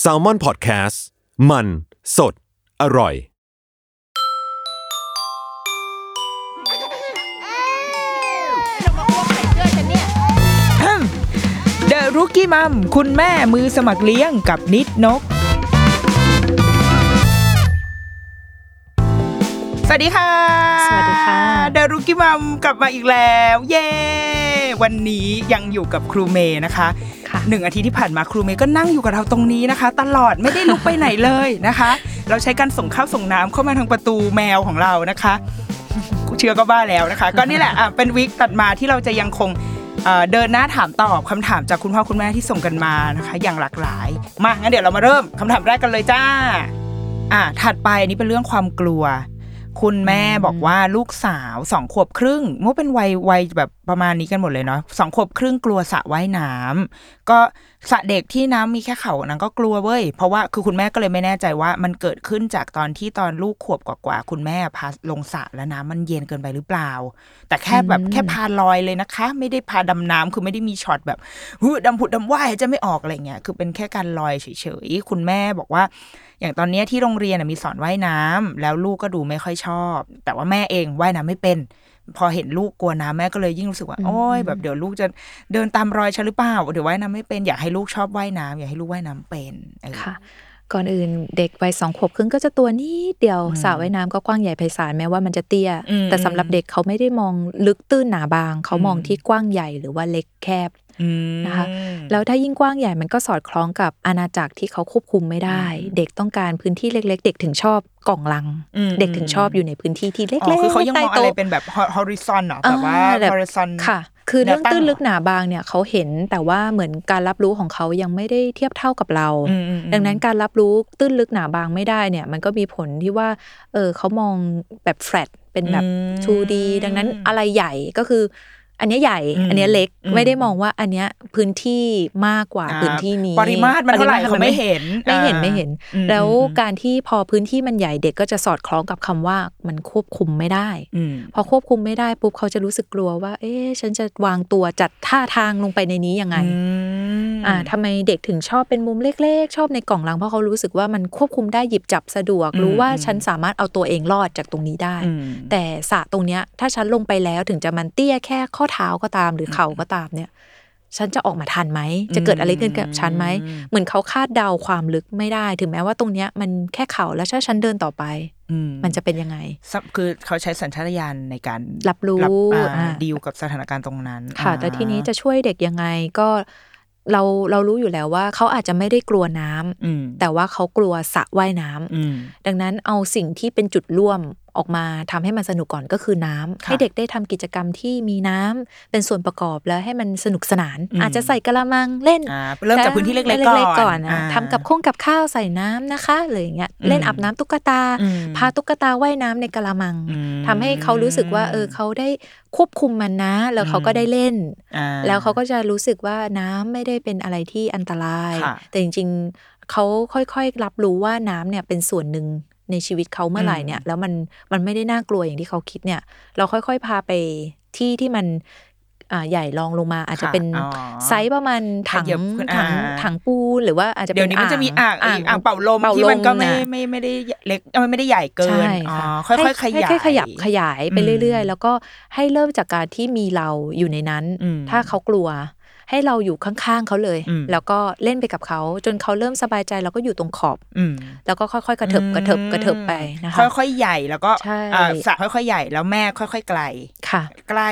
แซลมอนพอดแคสต์มัน สด อร่อย เดอะรุกี้มัมคุณแม่มือสมัครเลี้ยงกับนิดนก สวัสดีค่ะ สวัสดีค่ะ เดอะรุกี้มัมกลับมาอีกแล้ว เย้ วันนี้ยังอยู่กับครูเมย์นะคะ ค่ะหนึ่งอาทิตย์ที่ผ่านมาครูเมย์ก็นั่งอยู่กับเราตรงนี้นะคะ ตลอดไม่ได้ลุกไปไหนเลยนะคะ เราใช้การส่งข้าวส่งน้ำเข้ามาทางประตูแมวของเรานะคะเชื่อก็บ้าแล้วนะคะ ก็นี่แหละอะเป็นวิกตัดมาที่เราจะยังคงเดินหน้าถามตอบคำถามจากคุณพ่อคุณแม่ที่ส่งกันมานะคะ อย่างหลากหลาย มางั้นเดี๋ยวเรามาเริ่มคำถามแรกกันเลยจ้า อะถัดไปอันนี้เป็นเรื่องความกลัว คุณแม่บอกว่าลูกสาวสองขวบครึ่งเมื่อเป็นวัยวัยแบบประมาณนี้กันหมดเลยเนาะสองขวบครึ่งกลัวสระว่ายน้ำก็สระเด็กที่น้ำมีแค่เขานางก็กลัวเว้ย เพราะว่าคือคุณแม่ก็เลยไม่แน่ใจว่า มันเกิดขึ้นจากตอนที่ตอนลูกขวบกว่าๆคุณแม่พาลงสระแล้วน้ำมันเย็นเกินไปหรือเปล่า แต่แค่แบบแค่พาลอยเลยนะคะ ไม่ได้พาดำน้ำคือไม่ได้มีช็อตแบบหูดำผุดดำว่ายจะไม่ออกอะไรเงี้ยคือเป็นแค่การลอยเฉยๆคุณแม่บอกว่า อย่างตอนเนี้ยที่โรงเรียนน่ะมีสอนว่ายน้ำแล้วลูกก็ดูไม่ค่อยชอบ แต่ว่าแม่เองว่ายน้ำไม่เป็น พอเห็นลูกกลัวน้ำแม่ก็เลยยิ่งรู้สึกว่าโอ้ยแบบเดี๋ยวลูกจะเดินตามรอยฉันหรือเปล่าเดี๋ยวว่ายน้ำไม่เป็นอยากให้ลูกชอบว่ายน้ำอยากให้ลูกว่ายน้ำเป็นเออค่ะ ก่อนอื่นเด็กวัยสองขวบครึ่งก็จะตัวนิดเดียวอืมสระว่ายน้ำก็กว้างใหญ่ไพศาลแม้ว่ามันจะเตี้ยอืมแต่สำหรับเด็กเขาไม่ได้มองลึกตื้นหนาบาง เขามองอืมที่กว้างใหญ่หรือว่าเล็กแคบอืม นะคะแล้วถ้ายิ่งกว้างใหญ่มันก็สอดคล้องกับอาณาจักรที่เขาควบคุมไม่ได้อืมเด็กต้องการพื้นที่เล็ก ๆ เด็กถึงชอบกล่องลังอืมเด็กถึงชอบอยู่ในพื้นที่ที่เล็กอ๋อๆคือเขายังมองอะไรใต้โต๊ะเป็นแบบ horizon เหรอแบบว่าอ่าแบบ horizon ค่ะ คือเรื่องแนวตั้งตื้นเหรอลึกหนาบางเนี่ยเขาเห็นแต่ว่าเหมือนการรับรู้ของเขายังไม่ได้เทียบเท่ากับเราอืมอืมอืมดังนั้นการรับรู้ตื้นลึกหนาบางไม่ได้เนี่ย มันก็มีผลที่ว่าเออเขามองแบบแฟลตเป็นแบบอืม 2D ดังนั้นอะไรใหญ่ก็คือ อันเนี้ยใหญ่อืมอันเนี้ยเล็กอืมไม่ได้มองว่าอันเนี้ยพื้นที่มากกว่าอ่าพื้นที่นี้ปริมาตรมันเท่าไหร่ปริเขาไม่เห็นไม่เห็นอ่าไม่เห็นอืมแล้วอืมการที่พอพื้นที่มันใหญ่เด็กก็จะสอดคล้องกับคำว่ามันควบคุมไม่ได้อืมพอควบคุมไม่ได้ปุ๊บเขาจะรู้สึกกลัวว่า เอ๊ะฉันจะวางตัวจัดท่าทางลงไปในนี้ยังไงอืมอ่าทำไมเด็กถึงชอบเป็นมุมเล็ก ๆ ชอบในกล่องลังเพราะเขารู้สึกว่ามันควบคุมได้หยิบจับสะดวกอืมรู้ว่าอืมฉันสามารถเอาตัวเองรอดจากตรงนี้ได้อืมแต่สระตรงเนี้ยถ้าฉันลงไปแล้วถึงจะมันเตี้ยแค่ข้อเท้าก็ตามหรือเข่าก็ตามเนี่ย ฉันจะออกมาทันไหม จะเกิดอะไรขึ้นกับฉันไหมอืมเหมือนเขาคาดเดาความลึกไม่ได้ ถึงแม้ว่าตรงเนี้ยมันแค่เข่าแล้วถ้าฉันเดินต่อไปอืมมันจะเป็นยังไงซับคือเขาใช้สัญชาตญาณในการรับรู้อ่าอ่าดีลกับสถานการณ์ตรงนั้น ค่ะอ่าแต่ทีนี้จะช่วยเด็กยังไงก็เราเรารู้อยู่แล้วว่าเขาอาจจะไม่ได้กลัวน้ำอืมแต่ว่าเขากลัวสระว่ายน้ำอืมดังนั้นเอาสิ่งที่เป็นจุดร่วม ออกมาทำให้มันสนุกก่อนก็คือน้ำค่ะให้เด็กได้ทำกิจกรรมที่มีน้ำเป็นส่วนประกอบแล้วให้มันสนุกสนานอืมอาจจะใส่กระมังเล่นอ่าเริ่มจากพื้นที่เล็กๆก่อนก่อนอะอ่าทำกับข้องกับข้าวใส่น้ำนะคะอะไรอย่างเงี้ยเล่นอืมอาบน้ำตุ๊กตาอืมพาตุ๊กตาว่ายน้ำในกระมังอืมทำให้เขารู้สึกว่าเออเขาได้ควบคุมมันนะ แล้วเขาก็ได้เล่นอ่าแล้วเขาก็จะรู้สึกว่าน้ำไม่ได้เป็นอะไรที่อันตรายค่ะแต่จริง ๆเขาค่อยๆ รับรู้ว่าน้ำเนี่ยเป็นส่วนหนึ่ง ในชีวิตเขาเมื่อไหร่เนี่ย แล้วมันมันไม่ได้น่ากลัวอย่างที่เขาคิดเนี่ย เราค่อยๆพาไปที่ที่มันอ่าใหญ่รองลงมาอาจจะค่ะเป็นอ๋อไซส์ประมาณถังขยับขึ้นถังอ่าถังปูนหรือว่าอาจจะเดี๋เป็ยวนนี้มันจะมีอ่างอีกอ่างเป่าลมเป่าที่มันก็ไม่ลน่ะไม่ไม่ได้เล็กเอ้ยไม่ได้ใหญ่เกินใช่อ๋อค่ะค่อยๆขยายให้ขยับขยายไปอืมเรื่อย ๆ แล้วก็ให้เริ่มจากการที่มีเราอยู่ในนั้นอืมถ้าเขากลัว ให้เราอยู่ข้างๆเขาเลยอืมแล้วก็เล่นไปกับเขาจนเขาเริ่มสบายใจแล้วก็อยู่ตรงขอบอืมแล้วก็ค่อยๆ กระเถิบกระเถิบกระเถิบไปนะคะค่อยๆใหญ่แล้วก็ใช่อ่าสระค่อยๆใหญ่แล้วแม่ค่อย ๆ ไกลค่ะ ใกล้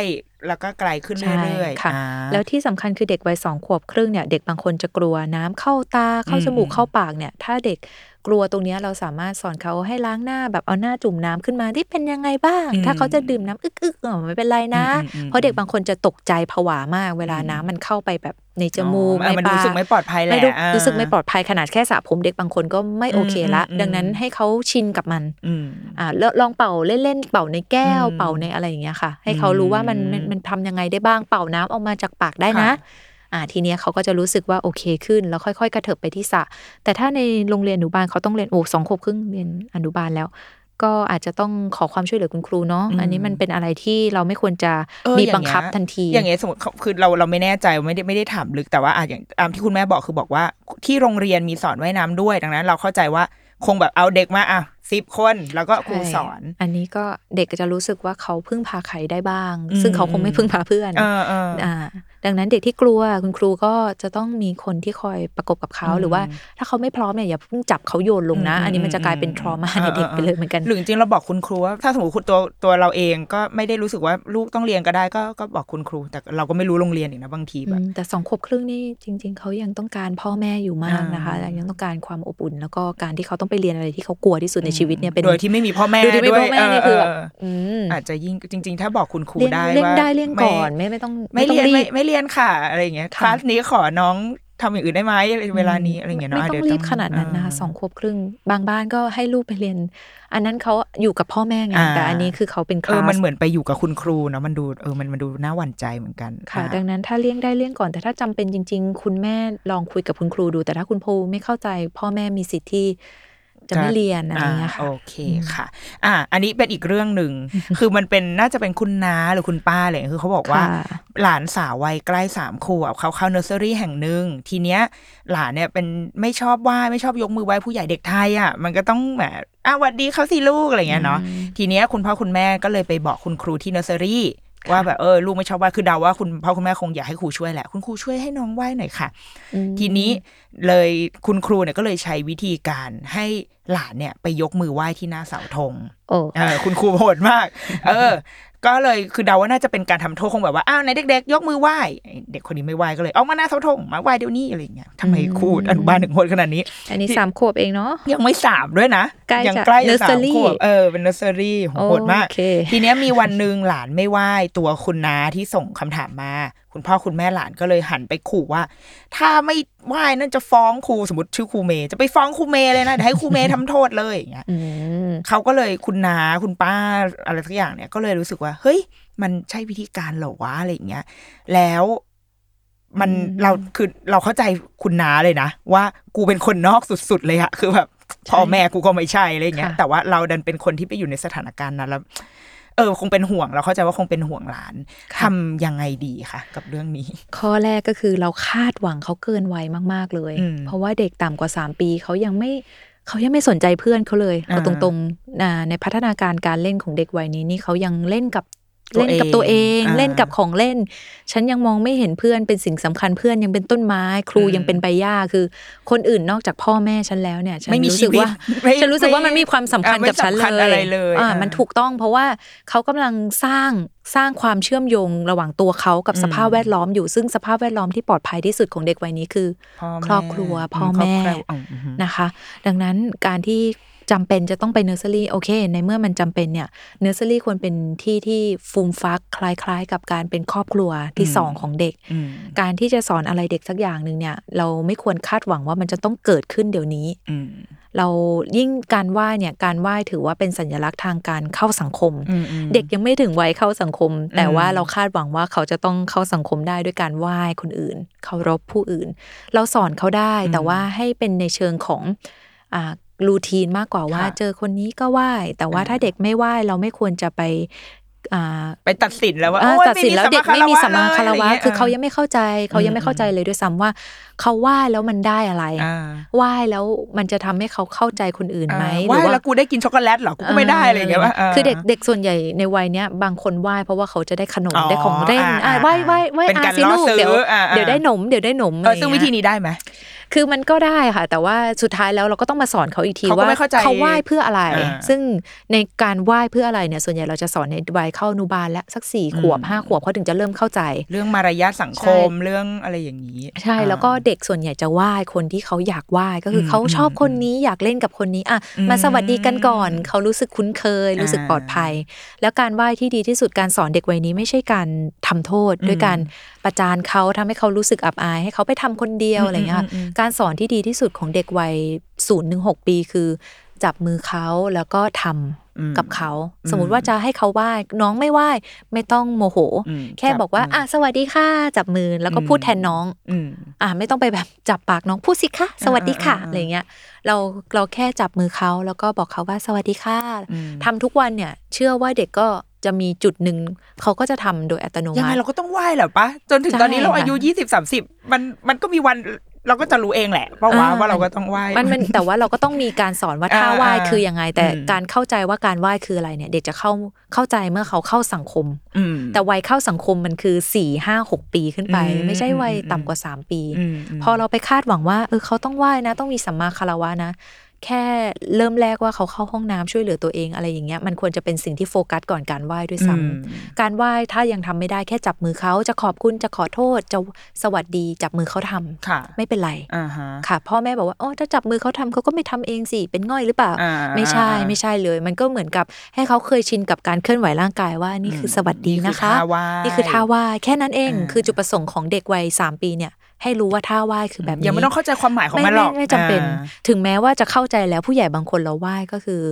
แล้วก็ไกลขึ้นใช่เรื่อยๆค่ะอ่าแล้วที่สำคัญคือเด็กวัยสองขวบครึ่งเนี่ย เด็กบางคนจะกลัวน้ำเข้าตาเข้าอืมจมูกเข้าปากเนี่ย ถ้าเด็ก กลัวตรงเนี้ยเราสามารถสอนเขาให้ล้างหน้าแบบเอาหน้าจุ่มน้ำขึ้นมาที่เป็นยังไงบ้างอืมถ้าเขาจะดื่มน้ำอึกอึกๆอ๋อไม่เป็นไรนะอืมอืมอืมเพราะเด็กบางคนจะตกใจผวามาก เวลาน้ำมันเข้าไปแบบในจมูกอ๋อในมันปากรู้สึกไม่ปลอดภัยแหละไม่รู้อ่ารู้สึกไม่ปลอดภัยขนาดแค่สระผมเด็กบางคนก็ไม่โอเคละอืมอืมดังนั้นให้เขาชินกับมันอืมอ่าลลองเป่าเล่นๆเป่าในแก้วอืมเป่าในอะไรอย่างเงี้ยค่ะ ให้เขารู้ว่ามันมันอืมมันทำยังไงได้บ้างเป่าน้ำออกมาจากปากได้นะค่ะ อ่าทีเนี้ยเขาก็จะรู้สึกว่าโอเคขึ้น แล้วค่อยๆ กระเถิบไปที่สระแต่ถ้าในโรงเรียนอนุบาลเขาต้องเรียนโอ้สองขวบครึ่งเรียนอนุบาลแล้ว ก็อาจจะต้องขอความช่วยเหลือคุณครูเนาะอืมอันนี้มันเป็นอะไรที่เราไม่ควรจะเออมีอย่างบังคับเงี้ยทันที อย่างเงี้ยสมมติเขาคือเราเราไม่แน่ใจไม่ได้ไม่ได้ถามลึกแต่ว่าอะอย่างตามที่คุณแม่บอกคือบอกว่าที่โรงเรียนมีสอนว่ายน้ำด้วยดังนั้น เราเข้าใจว่าคงแบบเอาเด็กมาอะสิบคนแล้วก็ครูสอนอันนี้ก็เด็กก็จะรู้สึกว่าเขาพึ่งพาใครได้บ้าง อืม ซึ่งเขาคงไม่พึ่งพาเพื่อนเออเออ อ่า ดังนั้นเด็กที่กลัวคุณครูก็จะต้องมีคนที่คอยประกบกับเขาอืมหรือว่าถ้าเขาไม่พร้อมเนี่ยอย่าเพิ่งจับเขาโยนลงนะอืมอันนี้มันจะกลายเป็นอืมทรมาอืมในเด็กไปเลยเหมือนกันหรือจริงๆเราบอกคุณครูว่าถ้าสมมติคุณตัวตัวเราเองก็ไม่ได้รู้สึกว่าลูกต้องเรียนก็ได้ก็ก็บอกคุณครู แต่เราก็ไม่รู้โรงเรียนอีกนะบางทีแบบอืมแต่สองขวบครึ่งนี่จริง ๆเขายังต้องการพ่อแม่อยู่มากนะคะอ่ายังต้องการความอบอุ่น แล้วก็การที่เขาต้องไปเรียนอะไรที่เขากลัวที่สุดในชีวิตเนี่ยเป็นโดยที่ไม่มีพ่อแม่โดยที่ไม่มีพ่อแม่ด้วยนี่คือแบบเอืมอาจจะยิ่งจริง ๆ ถ้าบอกคุณครูเลี่ยงได้เลี่ยงว่าได้เลี่ยงไม่ก่อนไม่ไม่ต้องไม่ต้อเรียนงรีไม่บไม่เรียนค่ะ อะไรอย่างเงี้ยคค่ะลาสนี้ขอน้องทำอย่างอื่นได้ไหมเวลานี้อะไรอย่างเงี้ยเนาะไม่ต้เดี๋อยงวรีบขนาดนั้นนะคะเสองขวบครึ่ง บางบ้านก็ให้ลูกไปเรียน อันนั้นเขาอยู่กับพ่อแม่ไงอ่าแต่อันนี้คือเขาเป็นคเออลามันสเหมือนไปอยู่กับคุณครูเนาะมันดูเออมันมันดูน่าหวั่นใจเหมือนกันค่ะอ่าดังนั้นถ้าเลี่ยงได้เลี่ยงก่อนแต่ถ้าจำเป็นจริง ๆ คุณแม่ลองคุยกับคุณครูดู แต่ถ้าคุณครูไม่เข้าใจ พ่อแม่มีสิทธิ์ที่ จะไม่เรียนอะไรอย่างเงี้ยอ่าค่ะโอเคค่ะ อ่า อันนี้เป็นอีกเรื่องหนึ่งคือมันเป็นน่าจะเป็นคุณน้าหรือคุณป้าเลยคือเขาบอกว่าค่ะหลานสาววัยใกล้สามขวบเขาเข้าเนอร์เซอรี่แห่งหนึ่งทีเนี้ย หลานเนี่ยเป็นไม่ชอบไหว้ไม่ชอบยกมือไหว้ผู้ใหญ่เด็กไทยอะมันก็ต้องแบบอ้าวหวัดดีเขาสิลูกอะไรเงี้ยเนาะทีเนี้ยคุณพ่อคุณแม่ก็เลยไปบอกคุณครูที่เนอร์เซอรี่ ว่าแบบเออลูกไม่ชอบไหว้คือเดาว่าคุณพ่อคุณแม่คงอยากให้ครูช่วยแหละ คุณครูช่วยให้น้องไหว้หน่อยค่ะอืมทีนี้เลยคุณครูเนี่ยก็เลยใช้วิธีการให้หลานเนี่ยไปยกมือไหว้ที่หน้าเสาธงโอ้เออคุณครูโหดมาก เออ ก็เลยคือเดาว่าน่าจะเป็นการทำโทษคงแบบว่าอ้าวไหนเด็กๆ ยกมือไหว้ไอ้เด็กคนนี้ไม่ไหว้ก็เลยเอามาหน้าเสาธงมาไหว้เดี๋ยวนี้อะไรอย่างเงี้ยทำไมครูอนุบาลถึงโหดขนาดนี้ อันนี้สามขวบเองเนาะยังไม่สามด้วยนะใกล้ยังจะใกล้จะสาม nursery ขวบเออเป็นเนอร์เซอรี่โหดมากโอเคทีเนี้ยมีวันหนึ่งหลานไม่ไหว้ตัวคุณน้าที่ส่งคำถามมา คุณพ่อคุณแม่หลานก็เลยหันไปขู่ว่า ถ้าไม่ไหว้นั่นจะฟ้องครูสมมติชื่อครูเมย์จะไปฟ้องครูเมย์เลยนะเดี๋ยวให้ครูเมย์ทำโทษเลยอย่างเงี้ยอืมเขาก็เลยคุณน้าคุณป้าอะไรสักอย่างเนี่ยก็เลยรู้สึกว่า เฮ้ย มันใช่วิธีการเหรอวะอะไรอย่างเงี้ย แล้วมันอืมเราคือเราเข้าใจคุณน้าเลยนะ ว่ากูเป็นคนนอกสุดๆเลยอะคือแบบพ่อแม่กูก็ไม่ใช่อะไรอย่างเงี้ยค่ะแต่ว่าเราดันเป็นคนที่ไปอยู่ในสถานการณ์นั้นแล้ว เออคงเป็นห่วงเราเข้าใจว่าคงเป็นห่วงหลานทำยังไงดีคะกับเรื่องนี้ ข้อแรกก็คือเราคาดหวังเขาเกินวัยมาก ๆ เลยอืมเพราะว่าเด็กต่ำกว่า 3 ปีเขายังไม่เขายังไม่สนใจเพื่อนเขาเลยเอาอ่าตรงๆอ่าในพัฒนาการการเล่นของเด็กวัยนี้นี่เขายังเล่นกับตัว เล่นกับตัวเองเองอ่าเล่นกับของเล่น ฉันยังมองไม่เห็นเพื่อนเป็นสิ่งสำคัญเพื่อนยังเป็นต้นไม้ ครูอืมยังเป็นใบหญ้าคือ คนอื่นนอกจากพ่อแม่ฉันแล้วเนี่ย ฉันไม่มีรู้ชีสึกวิตว่าไม่ฉันรู้สึกว่าไม่มันมีความสำคัญอ่าไม่กับฉันสำคัญเลยอะไรเลยอ่าอ่ามัมันถูกต้องเพราะว่าเขากำลังสร้างสร้างความเชื่อมโยงระหว่างตัวเขากับอืมสภาพแวดล้อมอยู่ซึ่งสภาพแวดล้อมที่ปลอดภัยที่สุดของเด็กวัยนี้คือพ่แม่ครอบครัวพ่อครบแม่ครัวอืมอืมนะคะ ดังนั้นการที่ จำเป็นจะต้องไปเนอร์เซอรี่โอเค ในเมื่อมันจำเป็นเนี่ยเนอร์เซอรี่ควรเป็นที่ที่ฟูมฟักคล้ายๆ กับการเป็นครอบครัวที่อืมสองของเด็กอืมการที่จะสอนอะไรเด็กสักอย่างหนึ่งเนี่ย เราไม่ควรคาดหวังว่ามันจะต้องเกิดขึ้นเดี๋ยวนี้อืมเรายิ่งการไหว้เนี่ยการไหว้ถือว่าเป็นสัญลักษณ์ทางการเข้าสังคมอืมอืมเด็กยังไม่ถึงวัยเข้าสังคม แต่อืมว่าเราคาดหวังว่าเขาจะต้องเข้าสังคมได้ด้วยการไหว้คนอื่นเคารพผู้อื่น เราสอนเขาได้แต่ว่าให้เป็นในเชิงของอ่า รูทีนมากกว่าว่าค่ะเจอคนนี้ก็ไหว้ แต่ว่าอ่าถ้าเด็กไม่ไหว้เราไม่ควรจะไปอ่าไปตัดสินแล้วว่าอ่าโอ๊ยตัดสินแล้วเด็กไม่มีสัมมาคารวะเลยคือเขายังไม่เข้าใจเขายังไม่เข้าใจเลยด้วยซ้ำว่า เขาไหว้แล้วมันได้อะไรอ่าไหว้แล้วมันจะทำให้เขาเข้าใจคนอื่นไหมอ่าหรือว่าว่าแล้วกูได้กินช็อกโกแลตเหรอกูก็ไม่ได้อะไรอย่างเงี้ยว่าคือเด็กเด็กส่วนใหญ่ในวัยเนี้ยบางคนไหว้เพราะว่าเขาจะได้ขนมอ๋อได้ของเล่นอ่าอ่าอ่าไหว้ไหว้ไหว้เป็นอาการสิล่อลูกซื้อเดี๋ยวอ่าอ่าเดี๋ยวได้หนมเดี๋ยวได้หนมเออซึ่งวิธีอะไรเงี้ยนี้ได้ไหม คือมันก็ได้ค่ะ แต่ว่าสุดท้ายแล้วเราก็ต้องมาสอนเขาอีกทีเขาก็ว่าไม่เข้าใจเขาไหว้เพื่ออะไรอ่าซึ่งในการไหว้เพื่ออะไรเนี่ยส่วนใหญ่เราจะสอนในวัยเข้าอนุบาลและสักสี่ขวบอืมห้าขวบเขาถึงจะเริ่มเข้าใจ เรื่องมารยาทสังคมใช่เรื่องอะไรอย่างนี้ ใช่แล้วก็เด็กส่วนใหญ่จะไหว้คนที่เขาอยากไหว้ก็คืออมเขาชอบคนนี้อยากเล่นกับคนนี้อะอืมมาสวัสดีกันก่อนเขารู้สึกคุ้นเคย รู้สึกอ่าปลอดภัย แล้วการไหว้ที่ดีที่สุดการสอนเด็กวัยนี้ไม่ใช่การทำโทษอืมด้วยการประจานเขาทำให้เขารู้สึกอับอาย ให้เขาไปทำคนเดียวอืมอะไรเงี้ยอืมอืมการสอนที่ดีที่สุดของเด็กวัยศูนย์ถึงหกปีคือ จับมือเขาแล้วก็ทำอืมกับเขาอืมสมมติว่าจะให้เขาไหว้น้องไม่ไหว้ไม่ต้องโมโหอืมแค่บอกว่าจับมืออ่อะสวัสดีค่ะ จับมือแล้วก็อืมพูดแทนน้องอืมอะไม่ต้องไปแบบจับปากน้องพูดสิคะสวัสดีค่ะอ่าอ่าอ่าอะไรเงี้ย เราเราแค่จับมือเขาแล้วก็บอกเขาว่าสวัสดีค่ะอืมทำทุกวันเนี่ย เชื่อว่าเด็กก็ จะมีจุดหนึ่งเขาก็จะทำโดยอัตโนยังมัไงติเราก็ต้องไหว้แหละปะจนถึงใช่ตอนนี้เราค่ะอายุยี่สิบสามสิบมันมันก็มีวันเราก็จะรู้เองแหละเพราะว่าอ่าว่าเราก็ต้องไหว้มันมันแต่ว่าเราก็ต้องมีการสอนว่าอ่าท่าไหว้อ่าคือยังไง แต่อืมการเข้าใจว่าการไหว้คืออะไรเนี่ย เด็กจะเข้าเข้าใจเมื่อเขาเข้าสังคมอืมแต่วัยเข้าสังคมมันคือสี่ห้าหกปีขึ้นไปอืมไม่ใช่วัยอืมต่ำกว่าสามปีอืมมพอเราไปคาดหวังว่าเออเขาต้องไหว้นะ ต้องมีสัมมาคารวะนะ แค่เริ่มแรกว่าเขาเข้าห้องน้ำช่วยเหลือตัวเองอะไรอย่างเงี้ยมันควรจะเป็นสิ่งที่โฟกัสก่อนการไหว้ด้วยซ้ำอืมการไหว้ถ้ายังทำไม่ได้แค่จับมือเขาจะขอบคุณจะขอโทษจะสวัสดีจับมือเขาทำค่ะ ไม่เป็นไรอ่าฮะค่ะ พ่อแม่บอกว่าอ๋อถ้าจับมือเขาทำเขาก็ไม่ทำเองสิเป็นง่อยหรือเปล่าอ่าไม่ใช่อ่าไม่ใช่เลย มันก็เหมือนกับให้เขาเคยชินกับการเคลื่อนไหวร่างกายว่านี่คือสวัสดีนะคะ นี่คือท่าไหว้นี่คือท่าไหว้แค่นั้นเองอ่าคือจุดประสงค์ของเด็กวัยสามปีเนี่ย ให้รู้ว่าท่าไหว้คือแบบนี้ยังไม่ต้องเข้าใจความหมายของไม่มันหรอกไม่ไม่จำเป็นอ่าถึงแม้ว่าจะเข้าใจแล้วผู้ใหญ่บางคนเราไหว้ก็คือ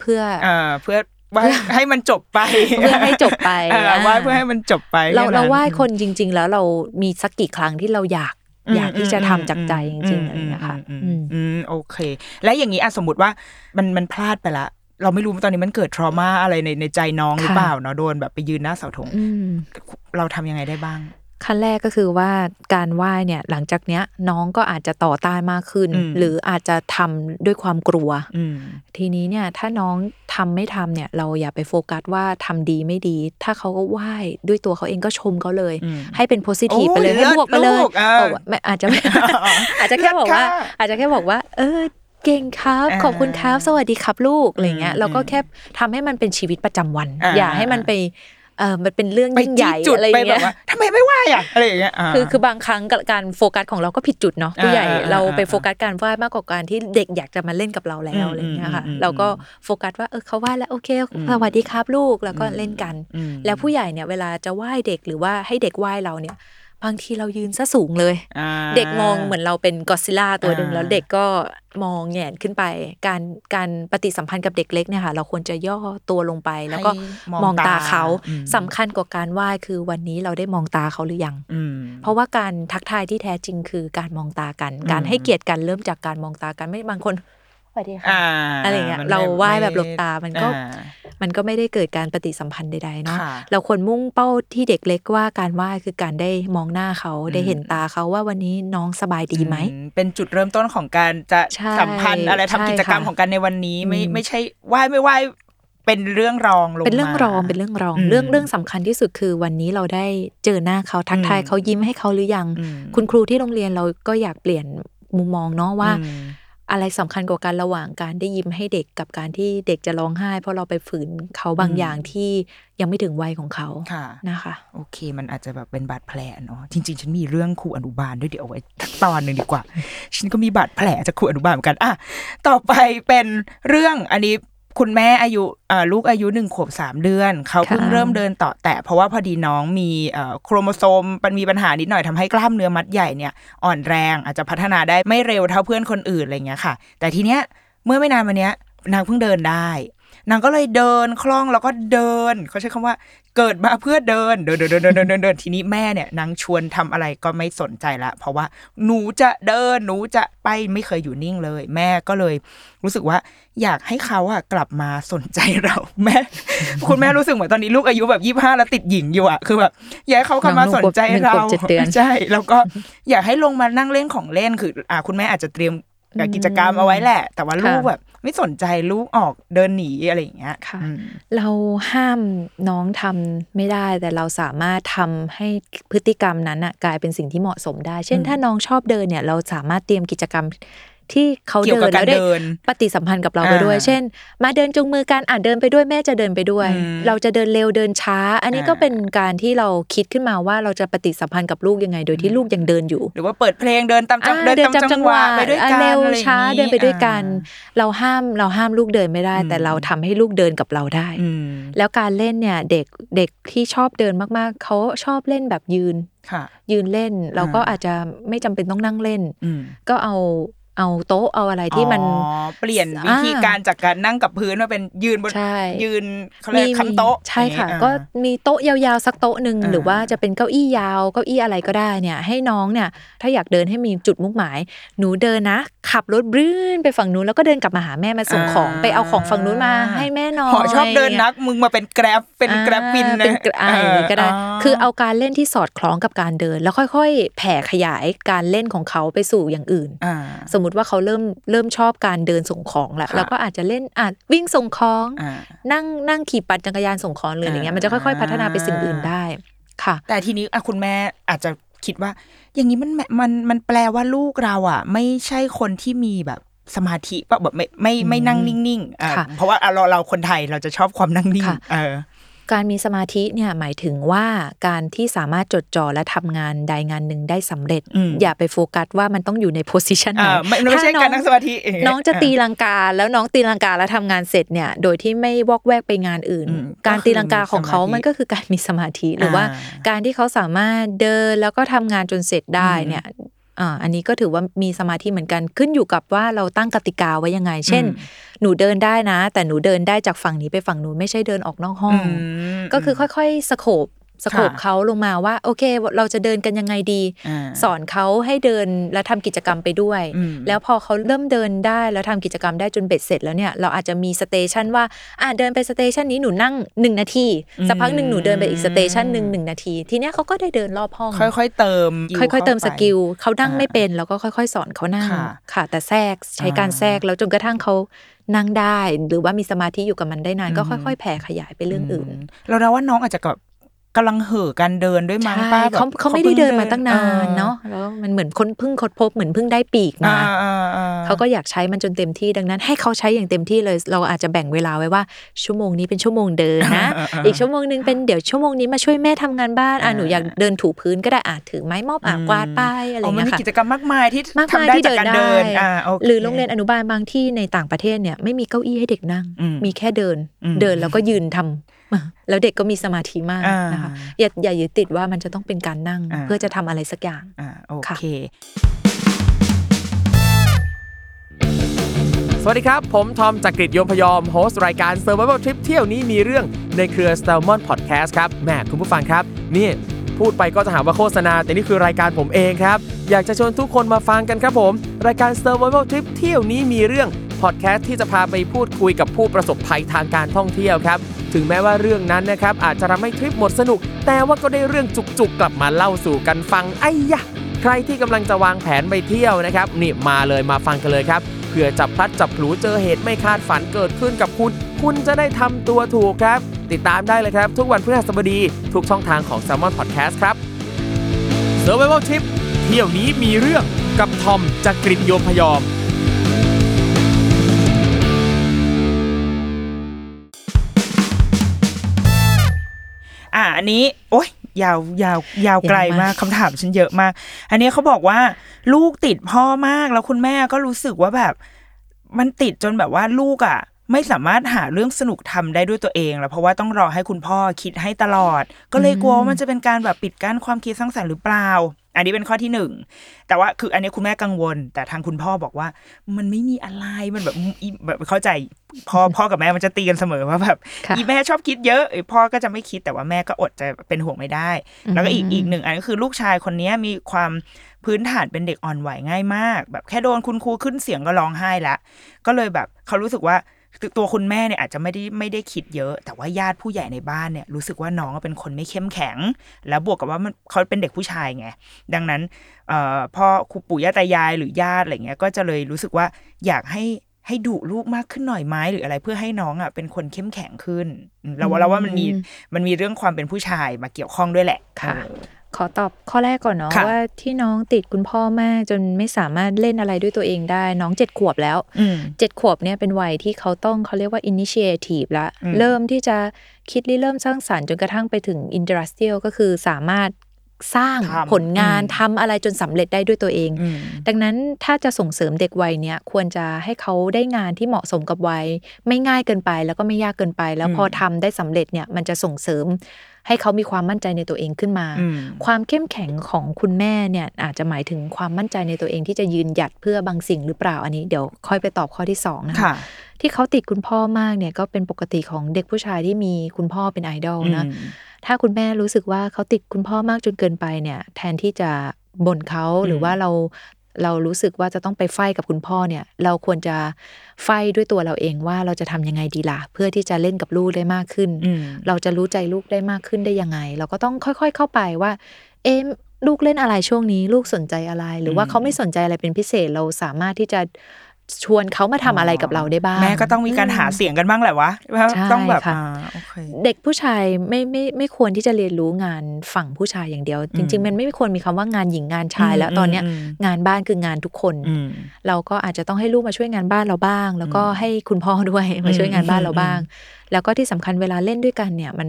เพื่ออ่าเพื่อว่าให้มันจบไปเพื่อให้จบไปอ่าอ่าไหว้เพื่อให้มันจบไป เราแค่นั้นเราไหว้คนจริง ๆ แล้วเรามีสักกี่ครั้งที่เราอยากอืมอยากที่จะทำจากใจจอืริงมๆอะไรอย่างเงี้ยค่ะอืมอืมอืมโอเค และอย่างนี้อะสมมติว่ามันมันพลาดไปละ เราไม่รู้ว่าตอนนี้มันเกิดทรมาอะไรในในใจน้องหรือค่ะเปล่าเนาะโดนแบบไปยืนหน้าเสาธงอืมเราทำยังไงได้บ้าง ขั้นแรกก็คือว่าการไหว้เนี่ยหลังจากเนี้ยน้องก็อาจจะต่อต้านมากขึ้นอืมหรืออาจจะทำด้วยความกลัวอืมทีนี้เนี่ยถ้าน้องทำไม่ทำเนี่ย เราอย่าไปโฟกัสว่าทำดีไม่ดี ถ้าเขาก็ไหว้ด้วยตัวเขาเองก็ชมเขาเลยอืมให้เป็นโพซิทีฟโอ้ไปเลยยให้บวกไปเลยลูกอ่าบอกว่าไม่อาจจะไม่อาจจะแค่บอกว่าเลิศค่ะอาจจะแค่บอกว่า เออเก่งครับอ่าขอบคุณครับ สวัสดีครับลูกอะไรเงี้ยอืมเราก็แค่ทำให้มันเป็นชีวิตประจำวันอ่าอย่าให้มันไป เออมันเป็นเรื่องไปยิ่งใหจี้ญ่จุดอะไรไปแบเงี้บยว่าทำไมไม่ไหวอะอะไรอย่างเงี้ยาคือคือบางครั้งกับการโฟกัสของเราก็ผิดจุดเนาะผู้ใหญ่อ่าอ่าเราไปอ่าโฟกัสการไหว้มากกว่าการที่เด็กอยากจะมาเล่นกับเราแล้วอืมอะไรอย่างเงี้ยค่ะอืมอืมเราก็โฟกัสว่าเออเขาไหว้แล้วโอเคสวัสดีครับลูกแล้วก็เล่นกันอืมแล้วผู้ใหญ่เนี่ยเวลาจะไหว้เด็กหรือว่าให้เด็กไหว้เราเนี่ย บางทีเรายืนซะสูงเลยอ่าเด็กมองเหมือนเราเป็นกอดซิลล่าตัวหนึ่งอ่าแล้วเด็กก็มองแหงนขึ้นไป การการปฏิสัมพันธ์กับเด็กเล็กเนี่ยค่ะ เราควรจะย่อตัวลงไป แล้วก็ให้มองตาเขาอืมสำคัญกว่าการไหว้คือวันนี้เราได้มองตาเขาหรือยังอืมเพราะว่าการทักทายที่แท้จริงคือการมองตากันอืมการให้เกียรติกันเริ่มจากการมองตากันไม่บางคนส วัสดีค่ะอ่าอะไรอย่างเงี้ยมันเราไม่ไหว้แบบหลบตามันก็อ่ามันก็ไม่ได้เกิดการปฏิสัมพันธ์ใดๆเนาะค่ะเราควรมุ่งเป้าที่เด็กเล็กว่าการไหว้คือการได้มองหน้าเขาอืมได้เห็นตาเขาว่าวันนี้น้องสบายดีไหมอืเป็นจุดเริ่มต้นของการจะใช่สัมพันธ์อะไรทำใช่กิจกรรมค่ะของกันในวันนี้ไม่อืมไม่ใช่ไหว้ไม่ไหว้เป็นเรื่องรองลงเป็นเรื่องมารองเป็นเรื่องรองอืมเรื่องเรื่องสำคัญที่สุดคือวันนี้เราได้เจอหน้าเขาทักทายอืมเขายิ้มให้เขาหรือยังอืมคุณครูที่โรงเรียนเราก็อยากเปลี่ยนมุมมองเนาะว่า อืมอะไรสำคัญกว่ากันระหว่างการได้ยิ้มให้เด็กกับการที่เด็กจะร้องไห้ เพราะเราไปฝืนเขาบางอืมอย่างที่ยังไม่ถึงวัยของเขาค่ะนะคะ โอเค มันอาจจะแบบเป็นบาดแผลเนาะจริง ๆ ฉันมีเรื่องครูอนุบาลด้วยเดี๋ยวเอาไว้ทักตอนหนึ่งดีกว่า ฉันก็มีบาดแผลจากครูอนุบาลเหมือนกันอะต่อไปเป็นเรื่องอันนี้ คุณแม่อายุอ่าลูกอายุหนึ่งขวบสามเดือน เขาเพิ่งค่ะเริ่มเดินต่อแต่เพราะว่าพอดีน้องมีเอ่อโครโมโซมมันมีปัญหานิดหน่อยทำให้กล้ามเนื้อมัดใหญ่เนี่ยอ่อนแรงอาจจะพัฒนาได้ไม่เร็วเท่าเพื่อนคนอื่นอะไรเงี้ยค่ะ แต่ทีเนี้ยเมื่อไม่นานมาเนี้ยนางเพิ่งเดินได้ นางก็เลยเดินคล่องแล้วก็เดินเขาใช้คำว่าเกิดมาเพื่อเดินเดินเดิน เดินเดินเดินเดินเดินทีนี้แม่เนี่ยนางชวนทำอะไรก็ไม่สนใจละ เพราะว่าหนูจะเดินหนูจะไปไม่เคยอยู่นิ่งเลย แม่ก็เลยรู้สึกว่า อยากให้เขาอะกลับมาสนใจเราแม่คุณแม่รู้สึกเหมือนตอนนี้ลูกอายุแบบยี่ห้าแล้วติดหญิงอยู่อะคือแบบอยากให้เขากลับมาสนใจหนึ่งเราขวบเจ็ดเดือนใช่แล้วก็อยากให้ลงมานั่งเล่นของเล่นคือ อ่าคุณแม่อาจจะเตรียม กิจกรรมเอาไว้แหละ แต่ว่าลูกแบบไม่สนใจลูกออกเดินหนีอะไรอย่างเงี้ยค่ะอืมเราห้ามน้องทำไม่ได้ แต่เราสามารถทำให้พฤติกรรมนั้นน่ะกลายเป็นสิ่งที่เหมาะสมได้ เช่นอืมถ้าน้องชอบเดินเนี่ย เราสามารถเตรียมกิจกรรม ที่เขาเกี่ยวเดิกับนแล้วได้การเดินปฏิสัมพันธ์กับเราไปด้วยอ่าเช่น มาเดินจูงมือกันอะเดินไปด้วยแม่จะเดินไปด้วยอืมเราจะเดินเร็วเดินช้า อันนี้อ่าก็เป็นการที่เราคิดขึ้นมาว่าเราจะปฏิสัมพันธ์กับลูกยังไง โดยที่ลูกยังเดินอยู่ หรือว่าเปิดเพลงเดินตามจังอ่าเดินตามจังหวะไปด้วยกันอะเร็วอะไรอย่งช้างี้เดินไปด้วยกันอ่าเราห้ามเราห้ามลูกเดินไม่ได้อืมแต่เราทำให้ลูกเดินกับเราได้อืมแล้วการเล่นเนี่ยเด็กเด็กที่ชอบเดินมากๆเขาชอบเล่นแบบยืนค่ะยืนเล่นเราก็อ่าอาจจะไม่จำเป็นต้องนั่งเล่นอืมก็เอา เอาโต๊ะเอาอะไรที่มันอ๋อเปลี่ยนวิธีการจากการนั่งกับพื้นมาเป็นยืนบนใช่ยืนเขาเรียกคำโต๊ะใช่ค่ะอย่างเงี้ยก็อ่ามีโต๊ะยาวๆสักโต๊ะหนึ่งอ่าหรือว่าจะเป็นเก้าอี้ยาวเก้าอี้อะไรก็ได้เนี่ย ให้น้องเนี่ย ถ้าอยากเดินให้มีจุดมุ่งหมาย หนูเดินนะ ขับรถบรื้นไปฝั่งนู้นแล้วก็เดินกลับมาหาแม่มาส่งของไปเอาของฝั่งนู้นมาให้แม่หน่อยหอชอบเดินนักมึงมาเป็นแกร็บเป็นแกร็บวินอ่านะเป็นกราอะไรอย่างงี้ก็ได้เคือเอาการเล่นที่สอดคล้องกับการเดิน แล้วค่อย ๆ แผ่ขยายการเล่นของเขาไปสู่อย่างอื่นอ่าสมมุติว่าเขาเริ่มเริ่มชอบการเดินส่งของแล้วค่ะเราก็อาจจะเล่นอาจวิ่งส่งของอ่านั่งนั่งขี่ปั่นจักรยานส่งของหรืออะไรเงี้ยมันจะค่อยๆ พัฒนาไปสิ่งอื่นได้ค่ะ แต่ทีนี้อะคุณแม่อาจจะคิดว่า อย่างนี้มันมันมันแปลว่าลูกเราอะ ไม่ใช่คนที่มีแบบสมาธิปะแบบไม่ไม่ไม่นั่งนิ่งๆอะค่ะเพราะว่าอะเราเราคนไทยเราจะชอบความนั่งนิ่งค่ะเออ การมีสมาธิเนี่ยหมายถึงว่าการที่สามารถจดจ่อและทำงานใดงานหนึ่งได้สำเร็จอืมอย่าไปโฟกัสว่ามันต้องอยู่ในโพสิชันไหนอ่าไม่ไม่ใช่ถ้การนั่งสมาธิเน้องจะตีลังกาแล้วน้องตีลังกาแล้วทำงานเสร็จเนี่ย โดยที่ไม่วอกแวกไปงานอื่นอืมการก็คือตีลังกาของเขามีสมาธิมันก็คือการมีสมาธิหรือว่าอ่า การที่เขาสามารถเดินแล้วก็ทำงานจนเสร็จได้อืมเนี่ย อ่าอันนี้ก็ถือว่ามีสมาธิเหมือนกันขึ้นอยู่กับว่าเราตั้งกติกาไว้ยังไง เช่นอืมหนูเดินได้นะ แต่หนูเดินได้จากฝั่งนี้ไปฝั่งนู้นไม่ใช่เดินออกนอกห้องมก็คือค่อยๆ scope scope ค่ะเขาลงมาว่า โอเค เราจะเดินกันยังไงดีอ่าสอนเขาให้เดินและทำกิจกรรมไปด้วยอืมแล้วพอเขาเริ่มเดินได้แล้วทำกิจกรรมได้จนเบ็ดเสร็จแล้วเนี่ยเราอาจจะมี station ว่าอะเดินไป station นี้หนูนั่งหนึ่งนาทีสักพักหนึ่งหนูเดินไปอีกสเตชันหนึ่งหนึ่งนาที ทีเนี้ยเขาก็ได้เดินรอบห้อง ค่อยๆเติม ค่อยๆเติมสข้าไปกิลเขานั่งอ่าไม่เป็นแล้วก็ค่อยๆ สอนเขานั่งค่ะค่ะแต่แทรกใช้การอ่าแทรกแล้วจนกระทั่งเขานั่งได้ หรือว่ามีสมาธิอยู่กับมันได้นานก็อืมค่อย ๆ แผ่ขยายไปเรื่องอื่นมเราเดาว่าน้องอาจจะกับ กำลังเห่อการเดินด้วยมั้งใช่ป้าแบบเขาเขาไม่ได้เดินมาตั้งนานออเนาะแล้วมันเหมือนคนเพิ่งคดพบเหมือนเพิ่งได้ปีกอ่ามาอ่าอ่เขาก็อยากใช้มันจนเต็มที่ดังนั้น ให้เขาใช้อย่างเต็มที่เลย เราอาจจะแบ่งเวลาไว้ว่าชั่วโมงนี้เป็นชั่วโมงเดินนะอ่าอ่าอีกชั่วโมงนึงเป็นเดี๋ยวชั่วโมงนี้มาช่วยแม่ทำงานบ้านอะอ่าหนูอยากเดินถูพื้นก็ได้อาจถือไม้มอบอะกวาดไปอะไรอย่างมันเงี้ยมีค่ะกิจกรรมมากมายที่มากมายทำได้ที่จากเดินการได้เดินอ่าโคหรือโรงเรียนอนุบาลบางที่ในต่างประเทศเนี่ยไม่มีเก้าอี้ให้เด็กนั่งอืมมีแค่เดินอืมเดินแล้วก็ยืนทำ แล้วเด็กก็มีสมาธิมากอ่านนะคะอย่าอย่ายึดติดว่ามันจะต้องเป็นการนั่งอ่าเพื่อจะทำอะไรสักอย่างอ่าโอค่ะเคสวัสดีครับ ผมทอมจากกรีฑโยมพยอมโฮสต์รายการ Survival Trip เที่ยวนี้มีเรื่องในเครือ s t a l m o n Podcast ครับแหม่คุณผู้ฟังครับ นี่พูดไปก็จะหาว่าโฆษณา แต่นี่คือรายการผมเองครับ อยากจะชวนทุกคนมาฟังกันครับผม รายการ Survival Trip เที่ยวนี้มีเรื่องพอดแคสต์ที่จะพาไปพูดคุยกับผู้ประสบภัยทางการท่องเที่ยวครับ ถึงแม้ว่าเรื่องนั้นนะครับอาจจะทำให้ทริปหมดสนุก แต่ว่าก็ได้เรื่องจุกๆ กลับมาเล่าสู่กันฟังไอ้ยะ ใครที่กำลังจะวางแผนไปเที่ยวนะครับนี่มาเลยมาฟังกันเลยครับเผื่อจับพลัดจับผลูเจอเหตุไม่คาดฝันเกิดขึ้นกับคุณ คุณจะได้ทำตัวถูกครับ ติดตามได้เลยครับ ทุกวันพฤหัสบดีทุกช่องทางของ s ซ l m o n Podcast ครับ Survival Trip เที่ยวนี้มีเรื่องกับทอมจากกรีฑโยมพยอม อ่าอันนี้ โอ๊ยยาวยาวยาวไกลยาวมามากกคำถามฉันเยอะมาก อันนี้เขาบอกว่าลูกติดพ่อมากแล้วคุณแม่ก็รู้สึกว่าแบบ มันติดจนแบบว่าลูกอะ ไม่สามารถหาเรื่องสนุกทำได้ด้วยตัวเองแล้วเพราะว่าต้องรอให้คุณพ่อคิดให้ตลอด ก็เลยกลัวว่ามันจะเป็นการแบบปิดกั้นความคิดสร้างสรรค์หรือเปล่า อันนี้เป็นข้อที่หนึ่งแต่ว่าคืออันนี้คุณแม่กังวล แต่ทางคุณพ่อบอกว่า มันไม่มีอะไรมันแบบอีแบบเข้าใจพ่อพ่อกับแม่มันจะตีกันเสมอว่าแบบค่ะอีแม่ชอบคิดเยอะไอ้พ่อก็จะไม่คิดแต่ว่าแม่ก็อดจะเป็นห่วงไม่ได้ แล้วก็อีกอีกหนึ่งอันก็คือลูกชายคนนี้มีความพื้นฐานเป็นเด็กอ่อนไหวง่ายมาก แบบแค่โดนคุณครูขึ้นเสียงก็ร้องไห้ละก็เลยแบบเขารู้สึกว่า ตัวคุณแม่เนี่ยอาจจะไม่ได้ไม่ได้คิดเยอะ แต่ว่าญาติผู้ใหญ่ในบ้านเนี่ยรู้สึกว่าน้องเป็นคนไม่เข้มแข็ง แล้วบวกกับว่ามันเขาเป็นเด็กผู้ชายไงดังนั้นเอ่อพ่อครูปู่ย่าตายายหรือญาติอะไรเงี้ยก็จะเลยรู้สึกว่าอยากให้ให้ดุลูกมากขึ้นหน่อยไหมหรืออะไรเพื่อให้น้องอะเป็นคนเข้มแข็งขึ้นอืมเราว่าเราว่ามันมีมันมีเรื่องความเป็นผู้ชายมาเกี่ยวข้องด้วยแหละค่ะเออ ขอตอบข้อแรกก่อนเนาะค่ะว่าที่น้องติดคุณพ่อมากจนไม่สามารถเล่นอะไรด้วยตัวเองได้ น้องเจ็ดขวบแล้วอืมเจ็ดขวบเนี่ยเป็นวัยที่เขาต้องเขาเรียกว่า initiative ละอืมเริ่มที่จะคิดริเริ่มสร้างสรรค์จนกระทั่งไปถึง industrial ก็คือสามารถสร้างทำผลงานอืมทำอะไรจนสำเร็จได้ด้วยตัวเองอืมดังนั้นถ้าจะส่งเสริมเด็กวัยเนี้ยควรจะให้เขาได้งานที่เหมาะสมกับวัย ไม่ง่ายเกินไปแล้วก็ไม่ยากเกินไป แล้วอืมพอทำได้สำเร็จเนี่ยมันจะส่งเสริม ให้เขามีความมั่นใจในตัวเองขึ้นมาอืมความเข้มแข็งของคุณแม่เนี่ยอาจจะหมายถึงความมั่นใจในตัวเองที่จะยืนหยัดเพื่อบางสิ่งหรือเปล่าอันนี้เดี๋ยวค่อยไปตอบข้อที่สองนะคะค่ะที่เขาติดคุณพ่อมากเนี่ยก็เป็นปกติของเด็กผู้ชายที่มีคุณพ่อเป็นไอดอลนะอืมถ้าคุณแม่รู้สึกว่าเขาติดคุณพ่อมากจนเกินไปเนี่ย แทนที่จะบ่นเขาหรือว่าเรา เรารู้สึกว่าจะต้องไปไฟกับคุณพ่อเนี่ย เราควรจะไฟด้วยตัวเราเองว่าเราจะทำยังไงดีล่ะ เพื่อที่จะเล่นกับลูกได้มากขึ้นอืมเราจะรู้ใจลูกได้มากขึ้นได้ยังไง เราก็ต้องค่อย ๆ เข้าไปว่า เอ๊ะลูกเล่นอะไรช่วงนี้ ลูกสนใจอะไร หรือว่าอืมเขาไม่สนใจอะไรเป็นพิเศษเราสามารถที่จะ ชวนเขามาทำอะไรกับเราได้บ้าง แม่ก็ต้องมีการหาเสียงกันบ้างแหละวะว่าใช่ต้องแบบค่ะอ่าโอเคเด็กผู้ชายไม่ไม่ไม่ควรที่จะเรียนรู้งานฝั่งผู้ชายอย่างเดียว จริง ๆ มันไม่ควรมีคำว่างานหญิงงานชาย แล้วตอนเนี้ยอืมงานบ้านคืองานทุกคนอืมเราก็อาจจะต้องให้ลูกมาช่วยงานบ้านเราบ้าง แล้วก็ให้คุณพ่อด้วยมาช่วยงานบ้านเราบ้าง แล้วก็ที่สำคัญเวลาเล่นด้วยกันเนี่ยมัน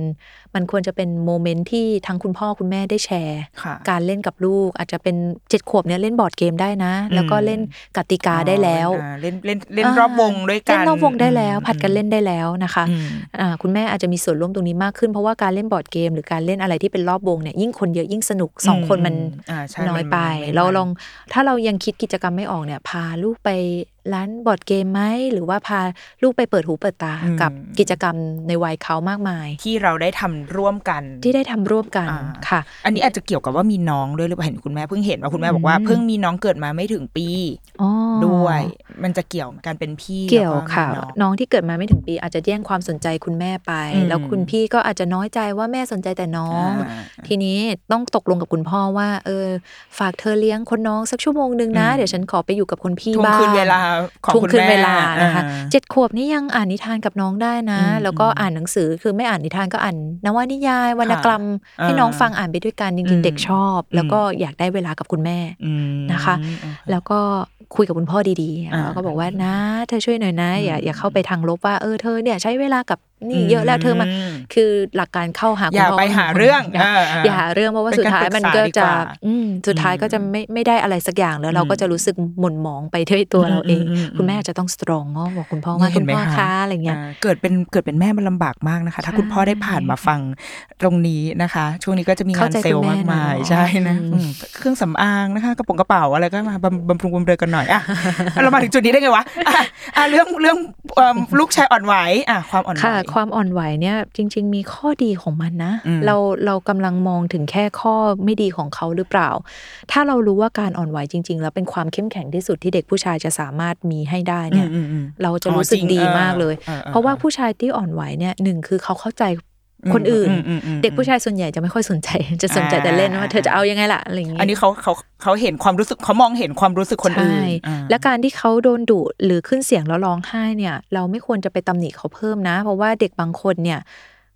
มันควรจะเป็นโมเมนต์ที่ทั้งคุณพ่อคุณแม่ได้แชร์ค่ะการเล่นกับลูกอาจจะเป็นเจ็ดขวบเนี่ยเล่นบอร์ดเกมได้นะ แล้วก็เล่นกติกาได้แล้วอ่าเล่นเล่นเล่นรอบวงด้วยกันเล่นรอบวงได้แล้วอืมผัดกันเล่นได้แล้วนะคะอืมอ่าคุณแม่อาจจะมีส่วนร่วมตรงนี้มากขึ้นเพราะว่าการเล่นบอร์ดเกม หรือการเล่นอะไรที่เป็นรอบวงเนี่ยยิ่งคนเยอะยิ่งสนุกสองคนมันอ่าใช่น้อยมันไปไม่เรามันลองถ้าเรายังคิดกิจกรรมไม่ออกเนี่ยพาลูกไปร้านบอร์ดเกมไหมหรือว่าพาลูกไปเปิดหูเปิดตาอืมกับกิจกรรมในวัยเขามากมาย ที่เราได้ทำร่วมกันที่ได้ทำร่วมกันอ่าค่ะ อันนี้อาจจะเกี่ยวกับว่ามีน้องด้วยหรือเปล่าเห็นคุณแม่เพิ่งเห็นว่าคุณแม่บอกว่าอืมเพิ่งมีน้องเกิดมาไม่ถึงปีอ๋อด้วย มันจะเกี่ยวกับการเป็นพี่เกี่ยวแล้ค่ะมีน้องน้องที่เกิดมาไม่ถึงปี อาจจะแย่งความสนใจคุณแม่ไปอืมแล้วคุณพี่ก็อาจจะน้อยใจว่าแม่สนใจแต่น้องอ่าทีนี้ต้องตกลงกับคุณพ่อว่า เออฝากเธอเลี้ยงคนน้องสักชั่วโมงหนึ่งนะอืมเดี๋ยวฉันขอไปอยู่กับคนพี่ทวงบ้างคืนเวลาของทวงคุณคืนแม่เวลานะคะอ่าเจ็ดขวบนี่ยังอ่านนิทานกับน้องได้นะอืมแล้วก็อ่านหนังสือคือไม่อ่านนิทานก็อ่านนวนิยายวรรณกรรมอ่าให้น้องฟังอ่านไปด้วยกันจอืริงมๆเด็กชอบ แล้วก็อยากได้เวลากับคุณแม่อืมนะคะโอเคแล้วก็ คุยกับคุณพ่อดีๆอ่าแล้วก็บอกว่านะเธอช่วยหน่อยนะ อย่าอืมอย่าเข้าไปทางลบว่าเออเธอเนี่ยใช้เวลากับนี่เยอะแล้วเธอมามคือหลักการเข้าหาคุณอย่าพ่อไปก็หาเรื่องอย่าเออเอออย่าหาเรื่องเพราะว่าเป็นสุดท้ายการปรึกมันษาก็ดีกจะว่าอืมสุดท้ายก็จะไม่ไม่ได้อะไรสักอย่างแล้วเราก็จะรู้สึกหม่นหมองไปด้วยตัวเราเองอืมอืมอืมคุณแม่อาจจะต้องสตรองเนาะบอกคุณพ่อว่าเห็คุนณไหมพ่อคะคะอะไรเงี้ยอ่าเกิดเป็นเกิดเป็นแม่มันลำบากมากนะคะ ถ้าคุณพ่อได้ผ่านมาฟังตรงนี้นะคะ ช่วงนี้ก็จะมีงานเข้าใจเซลล์คุณแม่มากมายเนอะใช่นะอืมอืมเครื่องสำอางนะคะกระโป๋องกระเป๋าอะไรก็มาบำบำรุงบำเรอกันหน่อยอะเรามาถึงจุดนี้ได้ไงวะอะอะเรื่องเรื่องเอิ่มลูกชายอ่อนไหวอะความอ่อนไหวค่ะ ความอ่อนไหวเนี่ย จริง ๆ มีข้อดีของมันนะอืมเราเรากำลังมองถึงแค่ข้อไม่ดีของเขาหรือเปล่า ถ้าเรารู้ว่าการอ่อนไหวจริง ๆ แล้วเป็นความเข้มแข็งที่สุดที่เด็กผู้ชายจะสามารถมีให้ได้เนี่ยอืมอืมเราจะรู้สึกอ๋อจริงดีเออมากเลยเออเออเพราะว่าผู้ชายที่อ่อนไหวเนี่ยหนึ่งคือเขาเข้าใจ คนอื่นมอืมอืมเด็กผู้ชายส่วนใหญ่จะไม่ค่อยสนใจ จะสนใจแต่เล่นว่าเธอจะเอายังไงล่ะอะไรอย่างเงี้ยอันนี้เขาเขาเขาเห็นความรู้สึกเขามองเห็นความรู้สึกคนอื่นใช่อ่าและการที่เขาโดนดุหรือขึ้นเสียงแล้วร้องไห้เนี่ย เราไม่ควรจะไปตำหนิเขาเพิ่มนะ เพราะว่าเด็กบางคนเนี่ย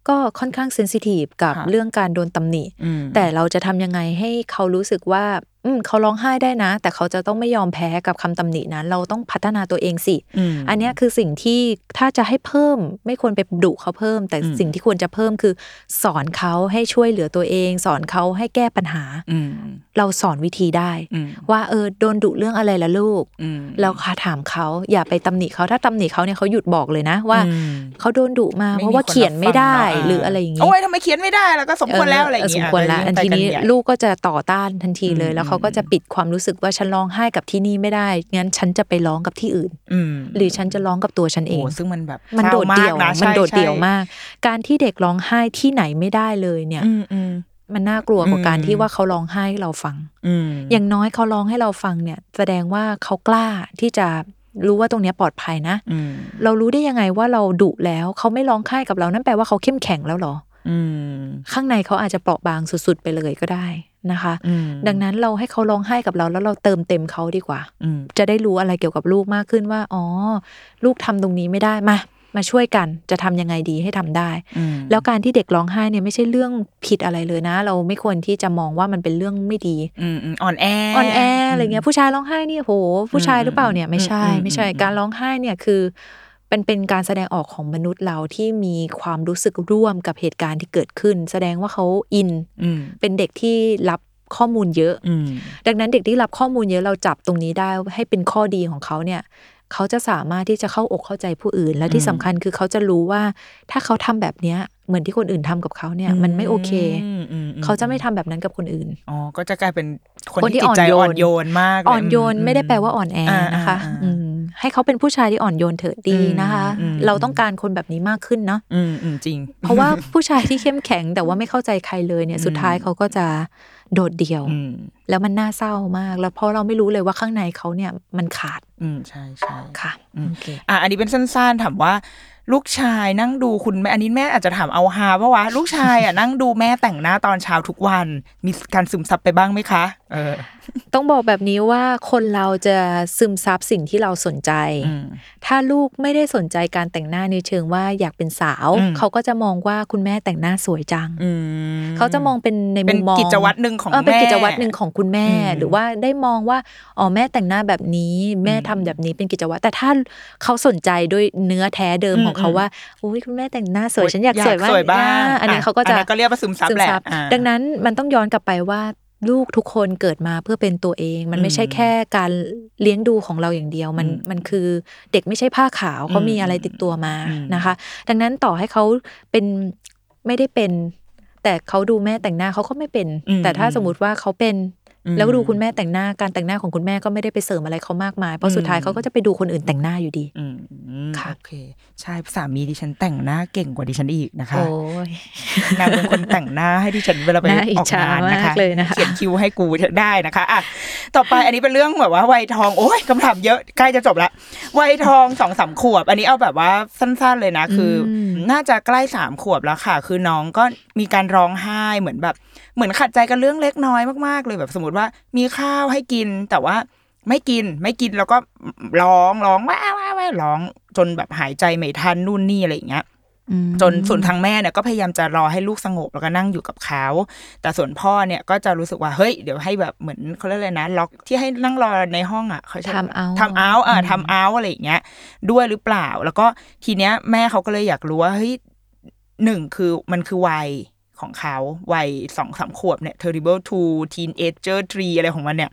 ก็ค่อนข้างเซนซิทีฟกับค่ะเรื่องการโดนตำหนิอืมแต่เราจะทำยังไงให้เขารู้สึกว่า อืมเขาร้องไห้ได้นะ แต่เขาจะต้องไม่ยอมแพ้กับคำตำหนินั้น เราต้องพัฒนาตัวเองสิมอันเนี้ยคือสิ่งที่ถ้าจะให้เพิ่มไม่ควรไปดุเขาเพิ่ม แต่อืมสิ่งที่ควรจะเพิ่มคือ สอนเขาให้ช่วยเหลือตัวเอง สอนเขาให้แก้ปัญหาอืม เราสอนวิธีได้อืมว่าเออโดนดุเรื่องอะไรละลูกอืมเราคาถามเขาอย่าไปตำหนิเขาถ้าตำหนิเขาเนี่ยเขาหยุดบอกเลยนะว่าอืมเขาโดนดุมาไม่เพราะว่ามีคนเขียนไม่ได้รับฟังเนอะหรืออะไรอย่างงี้โอ้ยทำไมเขียนไม่ได้แล้วก็สมควรแล้วอะไรอย่างเสเงี้มยควรแล้วก็อันไปทีกันี้ใหญ่ลูกก็จะต่อต้านทันทีเลยอืมแล้วเขาก็จะปิดความรู้สึกว่าฉันร้องไห้กับที่นี่ไม่ได้งั้นฉันจะไปร้องกับที่อื่นอืมหรือฉันจะร้องกับตัวฉันเอโอ้งซึ่งมันแบบมันศร้าโดดเดี่ยวากะมันโดดใช่เดี่ยวใช่มาก การที่เด็กร้องไห้ที่ไหนไม่ได้เลยเนี่ยอื มอืมมันน่ากลัวกว่าการอืมที่ว่าเขาร้องไห้ให้เราฟังอืมอย่างน้อยเขาร้องให้เราฟังเนี่ย แสดงว่าเขากล้าที่จะรู้ว่าตรงเนี้ยปลอดภัยนะอืมเรารู้ได้ยังไงว่าเราดุแล้วเขาไม่ร้องไห้กับเรานั่นแปลว่าเขาเข้มแข็งแล้วเหรออืมข้างในเขาอาจจะเปราะบางสุดๆไปเลยก็ได้นะคะอืมดังนั้นเราให้เขาร้องไห้กับเราแล้วเราเติมเต็มเขาดีกว่าอืมจะได้รู้อะไรเกี่ยวกับลูกมากขึ้นว่า อ๋อ ลูกทำตรงนี้ไม่ได้มา มาช่วยกันจะทำยังไงดีให้ทำได้อืมแล้วการที่เด็กร้องไห้เนี่ยไม่ใช่เรื่องผิดอะไรเลยนะ เราไม่ควรที่จะมองว่ามันเป็นเรื่องไม่ดีอืมอืมอ่อนแออ่อนแออะไรเงี้ยผู้ชายร้องไห้เนี่ยโห ผู้ชายหรือเปล่าเนี่ยไม่ใช่อืมไม่ใช่อืมการร้องไห้เนี่ยคือเป็นเป็นการแสดงออกของมนุษย์เราที่มีความรู้สึกร่วมกับเหตุการณ์ที่เกิดขึ้น แสดงว่าเขาอินอืมเป็นเด็กที่รับข้อมูลเยอะอืมดังนั้นเด็กที่รับข้อมูลเยอะเราจับตรงนี้ได้ให้เป็นข้อดีของเขาเนี่ย เขาจะสามารถที่จะเข้าอกเข้าใจผู้อื่น และที่อืมสำคัญคือเขาจะรู้ว่า ถ้าเขาทำแบบเนี้ยเหมือนที่คนอื่นทำกับเขาเนี่ย มันไม่โอเคอืมอืมอืมเขาจะไม่ทำแบบนั้นกับคนอื่นอ๋อก็จะกลายเป็นคนคนที่ที่จิตใจอ่อ่ออนนโยโยนนมากเลยอ่อนโยนอืไม่ได้แปลว่าอ่อนแออ่านะคะอ่าอืมให้เขาเป็นผู้ชายที่อ่อนโยนเถอะดีนะคะอืมอืมเราต้องการคนแบบนี้มากขึ้นเนาะอืมอืมจริง เพราะว่าผู้ชายที่เข้มแข็งแต่ว่าไม่เข้าใจใครเลยเนี่ย สุดท้ายเขาก็จะ โดดเดี่ยวอืมแล้วมันน่าเศร้ามาก แล้วเพราะเราไม่รู้เลยว่าข้างในเขาเนี่ยมันขาด อืมใช่ใช่ค่ะอืมโอเคอะอันนี้เป็นสั้นๆถามว่าลูกชายนั่งดูคุณแม่อันนี้แม่อาจจะถามเอาฮาเพราะว่าลูกชายอะนั่งดูแม่แต่งหน้าตอนเช้าทุกวัน มีการซึมซับไปบ้างไหมคะเออ ต้องบอกแบบนี้ว่าคนเราจะซึมซับสิ่งที่เราสนใจอืมถ้าลูกไม่ได้สนใจการแต่งหน้าในเชิงว่าอยากเป็นสาวอืมเขาก็จะมองว่าคุณแม่แต่งหน้าสวยจังอืมเขาจะมองเป็นในเป็มุนมมองกิจวัตรหนึ่งของเเป็นแม่กิจวัตรหนึ่งของคุณแม่อืมหรือว่าได้มองว่าอ๋อแม่แต่งหน้าแบบนี้แม่ทำแบบนี้เป็นกิจวัตรแต่ถ้าเขาสนใจด้วยเนื้อแท้เดิมอืมของเขาว่าอุ้ยคุณแม่แต่งหน้าสวยฉันอยากสวยบ้างสวยบ้างอะอันนี้เขาก็จะอันนั้นก็เรียกว่าซึมซับแหละอ่าดังนั้นมันต้องย้อนกลับไปว่า ลูกทุกคนเกิดมาเพื่อเป็นตัวเอง มันไม่ใช่อืมแค่การเลี้ยงดูของเราอย่างเดียว มันอืมมันคือเด็กไม่ใช่ผ้าขาวเขามีอะไรติดตัวมาอืมนะคะ ดังนั้นต่อให้เขาเป็นไม่ได้เป็น แต่เขาดูแม่แต่งหน้าเขาก็ไม่เป็นอืมแต่ถ้าสมมติว่าเขาเป็นอืม แล้วดูคุณแม่แต่งหน้าการแต่งหน้าของคุณแม่ก็ไม่ได้ไปเสริมอะไรเขามากมายเพราะสุดท้ายอืมเขาก็จะไปดูคนอื่นแต่งหน้าอยู่ดีอืมค่ะโอเค ใช่สามีดิฉันแต่งหน้าเก่งกว่าดิฉันอีกนะคะโอ้ยนางเป็นคนแต่งหน้าให้ดิฉันเวลาไปน่าอิอจอกฉางานนะคะมากเลยนะคะเขียนคิวให้กูได้นะคะอะต่อไปอันนี้เป็นเรื่องแบบว่าวัยทองโอ้ยคำถามเยอะใกล้จะจบละวัยทองสองสามขวบ อันนี้เอาแบบว่าสั้น ๆเลยนะ คืออมน่าจะใกล้สามขวบแล้วค่ะ คือน้องก็มีการร้องไห้เหมือนแบบ เหมือนขัดใจกันเรื่องเล็กน้อยมากๆเลยแบบสมมติว่ามีข้าวให้กินแต่ว่าไม่กินไม่กินแล้วก็ร้องร้องว้าวว้าวว้าวร้อง จนแบบหายใจไม่ทันนู่นนี่อะไรอย่างเงี้ยอืมจนส่วนทางแม่เนี่ยก็พยายามจะรอให้ลูกสงบแล้วก็นั่งอยู่กับเขาแต่ส่วนพ่อเนี่ยก็จะรู้สึกว่าเฮ้ยเดี๋ยวให้แบบเหมือนเขาเรียกอะไรนะล็อกที่ให้นั่งรอในห้องอะเขาใช้ทำเอาทำเอาอะทำเอาอะไรอย่างเงี้ย ด้วยหรือเปล่า แล้วก็ทีเนี้ยแม่เขาก็เลยอยากรู้ว่าเฮ้ย หนึ่งคือมันคือวัยของเขาวัยสองสามขวบเนี่ย terrible two teenager three อะไรของมันเนี่ย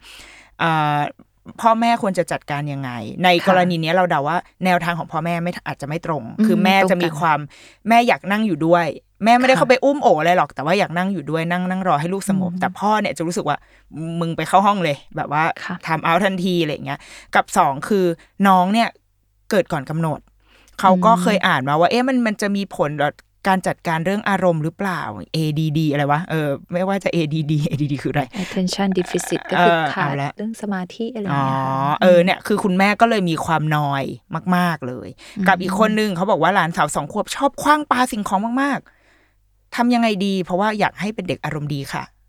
อ่าพ่อแม่ควรจะจัดการยังไง ในค่ะกรณีเนี้ยเราเดาว่าแนวทางของพ่อแม่ไม่อาจจะไม่ตรงอืมคือแม่ตรงจะมีกันความแม่อยากนั่งอยู่ด้วย แม่ไม่ได้ค่ะเข้าไปอุ้มโอบอะไรหรอกแต่ว่าอยากนั่งอยู่ด้วยนั่งนั่งรอให้ลูกสงบอืมแต่พ่อเนี่ยจะรู้สึกว่ามึงไปเข้าห้องเลย แบบว่าค่ะทำเอาทันทีอะไรอย่างเงี้ย กับสองคือน้องเนี่ยเกิดก่อนกำหนดเขาก็เคยอ่านมาว่า เอ๊ะมันมันจะมีผลต่อ การจัดการเรื่องอารมณ์หรือเปล่า ADD อะไรวะ เออ ไม่ว่าจะ ADD ADD คืออะไร attention deficit ก็คือเออขาดเอาละเรื่องสมาธิอะไรออ๋ย่าองเงี้ยค่ะเออ เนี่ย คือคุณแม่ก็เลยมีความนอยมาก ๆ เลย กับอีกคนนึงเขาบอกว่าหลานสาวสองขวบชอบคว้างปาสิ่งของมาก ๆ ทำยังไงดี เพราะว่าอยากให้เป็นเด็กอารมณ์ดีค่ะอืมอะ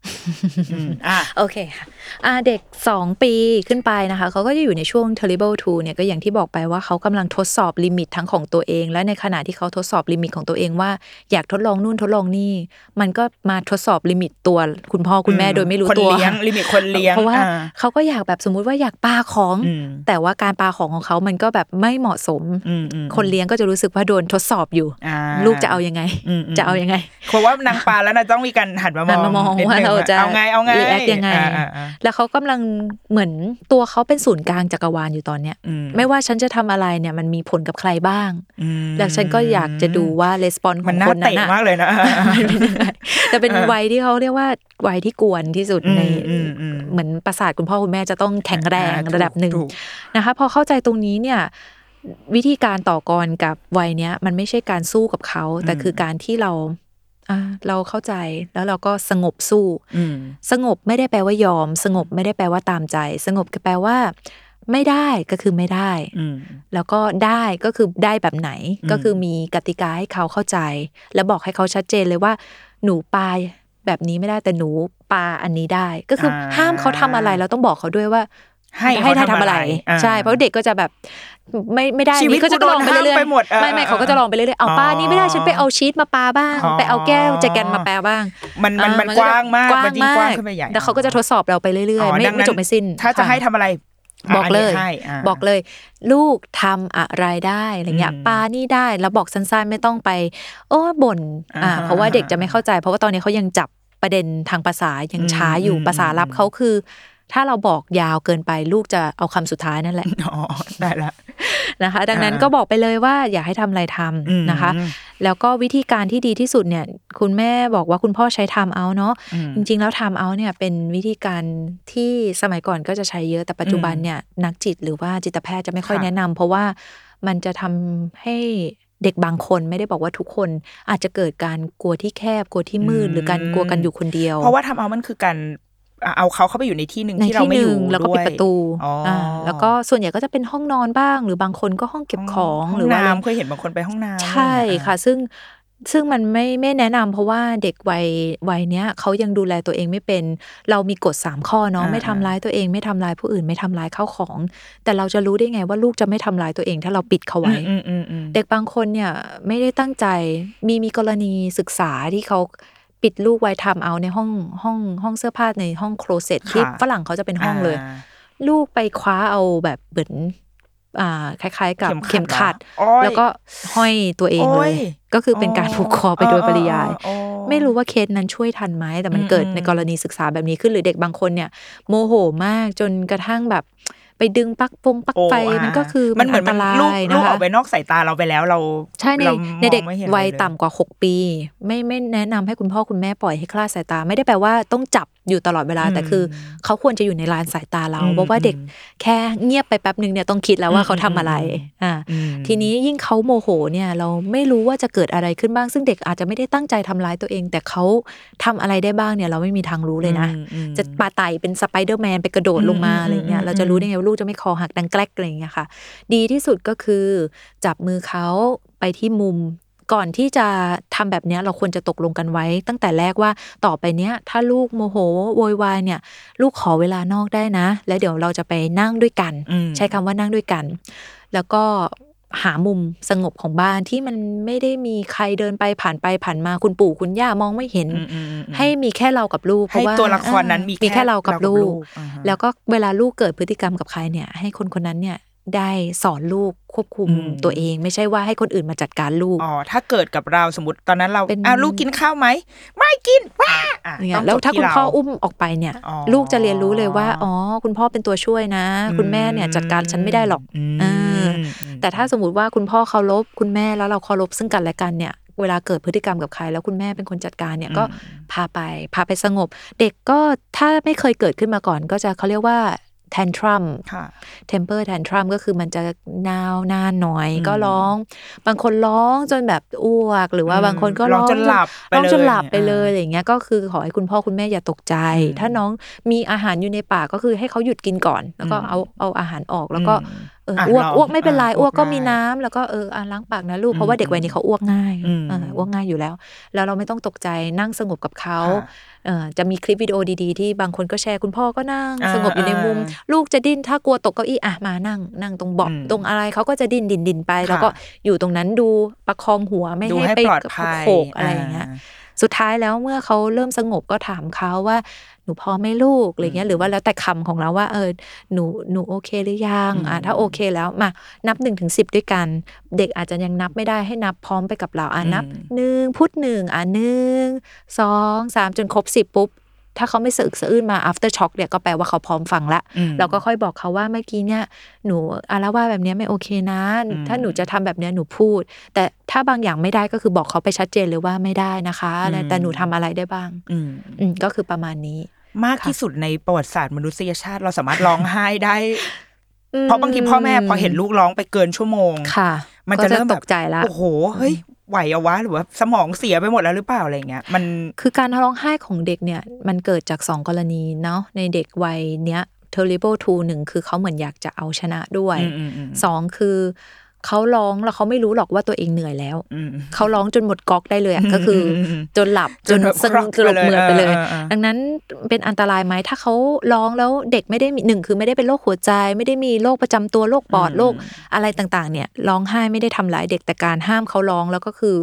โอเคค่ะอ่าเด็ก 2 ปีขึ้นไปนะคะ เขาก็จะอยู่ในช่วง terrible two เนี่ยก็อย่างที่บอกไปว่าเขากำลังทดสอบ limit ทั้งของตัวเอง และในขณะที่เขาทดสอบ limit ของตัวเองว่า อยากทดลองนู่นทดลองนี่ มันก็มาทดสอบ limit ตัวคุณพ่อคุณแม่โดยไม่รู้คนตัวเลี้ยง limit คนเลี้ยงเพราะว่าอ่เขาก็อยากแบบสมมุติว่าอยากปาของอืมแต่ว่าการปาของของเขามันก็แบบไม่เหมาะสมอืมอืมคนเลี้ยงก็จะรู้สึกว่าโดนทดสอบอยู่อ่าลูกจะเอายังไงอืมอืมจะเอายังไงเพราะว่านางปลาแล้วนะต้องมีการหันมามหัอนงมามองนิดว่านึงเราจะเอาไงเอาไง react ยังไงอ่าอ่าอ่าแล้วเขากำลังเหมือนตัวเขาเป็นศูนย์กลางจักรวาลอยู่ตอนเนี้ยอืมไม่ว่าฉันจะทำอะไรเนี่ยมันมีผลกับใครบ้างอืมแล้วฉันก็อยากจะดูว่าレスปอนขมัอนงน่าคนนั้นเตะน่ะมากเลยนะมันเป็นยังไงแต่เป็นเออวัยที่เขาเรียกว่าวัยที่กวนที่สุดอืมในอืมอืมเหมือนประสาทคุณพ่อคุณแม่จะต้องแข็งแรงอ่าถูกระดับหนึ่งถูกนะคะพอเข้าใจตรงนี้เนี่ยวิธีการต่อกรกับวัยเนี้ยมันไม่ใช่การสู้กับเขา แต่คือการที่เรา อ่าเราเข้าใจแล้วเราก็สงบสู้อืมสงบไม่ได้แปลว่ายอม สงบไม่ได้แปลว่าตามใจ สงบก็แปลว่า ไม่ได้ก็คือไม่ได้อืมแล้วก็ได้ก็คือได้แบบไหนอืมก็คือมีกติกาให้เขาเข้าใจ แล้วบอกให้เขาชัดเจนเลยว่า หนูปาแบบนี้ไม่ได้แต่หนูปาอันนี้ได้ ก็คืออาห้ามเขาทำอะไรเราต้องบอกเขาด้วยว่า ให้ให้เขาทำอะไรอ่าใช่เพราะเด็กก็จะแบบไม่ไม่ได้ชีวิตนี่ก็จะกูโดนลองไปเรื่อยห้ามไปหมดเออๆไม่ไม่เขาก็จะลองไปเรื่อยๆเอาอ๋อป้านี่ไม่ได้ฉันไปเอาชีตมาปาบ้างอ๋อไปเอาแก้วแจกันมาแปลบ้าง มันมันอ่มันก็กว้างมากกว้างมันยิ่งมากว้างขึ้นไปใหญ่แล้วเขาก็จะทดสอบเราไปเรื่อยๆไม่ดังไม่จบไม่สิ้น ถ้าจะค่ให้ทำอะไรบอกเลยนนี้ให้าบอกเลย ลูกทำอะไรได้อะไรเงี้ยอืมปานี่ได้แล้วบอกสั้นๆไม่ต้องไป โอ้บ่นอ่าอ่าเพราะว่าเด็กจะไม่เข้าใจ เพราะว่าตอนนี้เขายังจับประเด็นทางภาษายังอืมช้าอยู่อืมภาษาลับเขาคือ ถ้าเราบอกยาวเกินไปลูกจะเอาคำสุดท้ายนั่นแหละอ๋อได้ละนะคะ ดังนั้นอ่าก็บอกไปเลยว่าอย่าให้ทำอะไรทำอืมนะคะ แล้วก็วิธีการที่ดีที่สุดเนี่ย คุณแม่บอกว่าคุณพ่อใช้ time out เนาะอืมจริง ๆ แล้ว time out เนี่ยเป็นวิธีการที่สมัยก่อนก็จะใช้เยอะแต่ปัจจุบันเนี่ยนักจิตหรือว่าจิตแพทย์จะไม่ค่อยค่ะแนะนำเพราะว่ามันจะทำให้เด็กบางคนไม่ได้บอกว่าทุกคนอาจจะเกิดการกลัวที่แคบกลัวที่มืดหรือการกลัวกันอยู่คนเดียว เพราะว่าทำเอามันคือการอะ เอาเขาเข้าไปอยู่ในที่หนึ่งในที่เราที่ไม่หอยู่นึ่งแล้วก็ด้ปิยดประตูอ๋ออ่าแล้วก็ส่วนใหญ่ก็จะเป็นห้องนอนบ้าง หรือบางคนก็ห้องเก็บของห้หรือว่าอะไรน้ำเคยเห็นบางคนไปห้องน้ำใช่ค่ะ ซึ่งซึ่งมันไม่ไม่แนะนำเพราะว่าเด็กวัยวัยเนี้ยเขายังดูแลตัวเองไม่เป็น เรามีกฎสามข้อเนาะอ่าไม่ทำร้ายตัวเองไม่ทำร้ายผู้อื่นไม่ทำร้ายข้าวของ แต่เราจะรู้ได้ไงว่าลูกจะไม่ทำร้ายตัวเอง ถ้าเราปิดเขาไว้อืมอืมอืมเด็กบางคนเนี่ยไม่ได้ตั้งใจมีมีกรณีศึกษาที่เขา ปิดลูกไว้ทำเอาในห้องห้องห้องเสื้อผ้าในห้องโคลเซ็ตที่ฝรั่งเขาจะเป็นห้องเลยาลูกไปคว้าเอาแบบเหมือนอ่าคล้าย ๆ กับเข็เข็มมขัขัดดเหรอโอ้ยแล้วก็ห้อยตัวเองเลโอ้ยยก็คือเป็นการผูกคอไปโดยปริยายอ๋อไม่รู้ว่าเคสนั้นช่วยทันไหมแต่มันอืมเกิดอืมในกรณีศึกษาแบบนี้ขึ้นหรือเด็กบางคนเนี่ย โมโหมากจนกระทั่งแบบ ไปดึงปลั๊กปงปลั๊กโอ้ไฟอะมันก็คือมันเหมือัอนนตมันราลูกยลูนะกอคะอกไปนอกสายตาเราไปแล้วเรา ใช่ในราในเด็กมองไม่ห็นวัยเลยต่ำกว่า 6 ปี ไม่ไม่แนะนำให้คุณพ่อคุณแม่ปล่อยให้คลาดสายตา ไม่ได้แปลว่าต้องจับ อยู่ตลอดเวลาอืมแต่คือ เขาควรจะอยู่ในลานสายตาเราอืมเพราะว่าเด็กอืมแค่เงียบไปแป๊บหนึ่งเนี่ยต้องคิดแล้วว่าอืมเขาทำอะไรอืมอ่าอืมทีนี้ยิ่งเขาโมโหเนี่ย เราไม่รู้ว่าจะเกิดอะไรขึ้นบ้าง ซึ่งเด็กอาจจะไม่ได้ตั้งใจทำร้ายตัวเอง แต่เขาทำอะไรได้บ้างเนี่ย เราไม่มีทางรู้เลยนะอืมอืมจะปาไต่เป็นสไปเดอร์แมนไปกระโดดลงมาอืมอะไรเงี้ยอืมเราจะรู้ได้ไงว่าลูกจะไม่คอหักดังแกลกอะไรเงี้ยค่ะ ดีที่สุดก็คือ จับมือเขาไปที่มุม ก่อนที่จะทำแบบเนี้ยเราควรจะตกลงกันไว้ ตั้งแต่แรกว่าต่อไปเนี้ย ถ้าลูกโมโหโวยวายเนี่ย ลูกขอเวลานอกได้นะ แล้วเดี๋ยวเราจะไปนั่งด้วยกันอืมใช้คำว่านั่งด้วยกัน แล้วก็หามุมสงบของบ้านที่มันไม่ได้มีใครเดินไปผ่านไปผ่านมาคุณปู่คุณย่ามองไม่เห็นอืมอืมอืมให้มีแค่เรากับลูกเพให้ราะว่าตัวละครนั้นอ่ามีมีแค่เรากับลูกอ่าฮะแล้วก็เวลาลูกเกิดพฤติกรรมกับใครเนี่ย ให้คนคนนั้นเนี่ย ได้สอนลูกควบคุมอืมตัวเอง ไม่ใช่ว่าให้คนอื่นมาจัดการลูกอ๋อถ้าเกิดกับเราสมมติตอนนั้นเราเป็นอะลูกกินข้าวไหมไม่กินว้าอะอย่างเงี้ต้ยองแล้วจบถ้าที่คุณเรพ่ออุ้มออกไปเนี่ยอ๋อลูกจะเรียนรู้เลยว่าอ๋อคุณพ่อเป็นตัวช่วยนะ คุณแม่เนี่ยจัดการฉันไม่ได้หรอกมเออแต่ถ้าสมมติว่าคุณพ่อเคารพคุณแม่แล้วเราเคารพซึ่งกันและกันเนี่ยเวลาเกิดพฤติกรรมกับใคร แล้วคุณแม่เป็นคนจัดการเนี่ยก็พาไปพาไปสงบ เด็กก็ถ้าไม่เคยเกิดขึ้นมาก่อน ก็จะเขาเรียกว่า tantrum ค่ะ temper tantrum ก็คือมันจะนาวนานหน่อยอืมก็ร้อง บางคนร้องจนแบบอ้วก หรือว่าอืมบางคนก็ร้องจนหลับไปร้องจนหลับเลยไปเลยอ่าอะไรอย่างเงี้ยก็คือขอให้คุณพ่อคุณแม่อย่าตกใจอืมถ้าน้องมีอาหารอยู่ในปากก็คือให้เขาหยุดกินก่อน แล้วก็อืมเอาเอาอาหารออกแล้วก็อืมเอออะอ้วกลองอ้วกไม่เป็นไรอะอ้วกก็อ้วกมีได้น้ำแล้วก็เอออะล้างปากนะลูกอืมเพราะว่าเด็กวัยนี้เขาอ้วกง่ายอืมเอออ้วกง่ายอยู่แล้ว แล้วเราไม่ต้องตกใจนั่งสงบกับเขาค่ะเออ จะมีคลิปวิดีโอดีๆ ที่บางคนก็แชร์คุณพ่อก็นั่งอ่าสงบอยู่ในมุมอ่าลูกจะดิ้นถ้ากลัวตกเก้าอี้อะมานั่ง นั่งตรงเบาะอืมตรงอะไรเขาก็จะดิ้นดิ้นดิ้นไปค่ะแล้วก็อยู่ตรงนั้นดูประคองหัวไม่ดูให้ให้ไปปลอดภัยโขกอะไรอย่างเงี้ย สุดท้ายแล้วเมื่อเขาเริ่มสงบก็ถามเขาว่า หนูพอไหม่ลูกอะไรเงี้ยหรือว่าแล้วแต่คำของเราว่าเออหนูหนูโอเคหรือยังอะถ้าโอเคแล้วมานับหนึ่งถึงสิบด้วยกัน เด็กอาจจะยังนับไม่ได้ให้นับพร้อมไปกับเราอะนับอืมหนึ่งพุทหนึ่งอะหนึ่งสองสามจนครบสิบปุ๊บ ถ้าเขาไม่สะอึกสะอื้นมา after shock เนี่ยก็แปลว่าเขาพร้อมฟังละอืมเราก็ค่อยบอกเขาว่าเมื่อกี้เนี่ยหนูอาละว่าแบบเนี้ยไม่โอเคนะอืมถ้าหนูจะทำแบบเนี้ยหนูพูด แต่ถ้าบางอย่างไม่ได้ก็คือบอกเขาไปชัดเจนเลยว่าไม่ได้นะคะอะไรอืมแต่หนูทำอะไรได้บ้าง อืมอืมก็คือประมาณนี้ มากค่ะที่สุดในประวัติศาสตร์มนุษยชาติเราสามารถร้องไห้ได้เพราะบางทีพ่อแม่พอเห็นลูกร้องไปเกินชั่วโมงค่ะ มันก็จะเริ่มตแบบกใจละโอ้โหเฮ้ย ไหวเอาวะหรือว่าสมองเสียไปหมดแล้วหรือเปล่าอะไรเงี้ยมันคือการร้องไห้ของเด็กเนี่ยมันเกิดจากสองกรณีเนาะในเด็กวัยเนี้ย terrible two หนึ่งคือเขาเหมือนอยากจะเอาชนะด้วยอืมอืมอืมสองคือ เขาร้องแล้วเขาไม่รู้หรอกว่าตัวเองเหนื่อยแล้วอืมเขาร้องจนหมดก๊อกได้เลยอะก็คืออมจนหลับจจนนแบบสงบครอกสลบเหมือดไปเลยไปเลยเออเออดังนั้นเป็นอันตรายไหมถ้าเขาร้องแล้วเด็กไม่ได้มีหนึ่งคือไม่ได้เป็นโรคหัวใจ ไม่ได้มีโรคประจำตัวโรคปอดอืมโรคอะไรต่างๆ เนี่ยร้องไห้ไม่ได้ทำร้ายเด็กแต่การห้ามเขาร้องแล้วก็คือ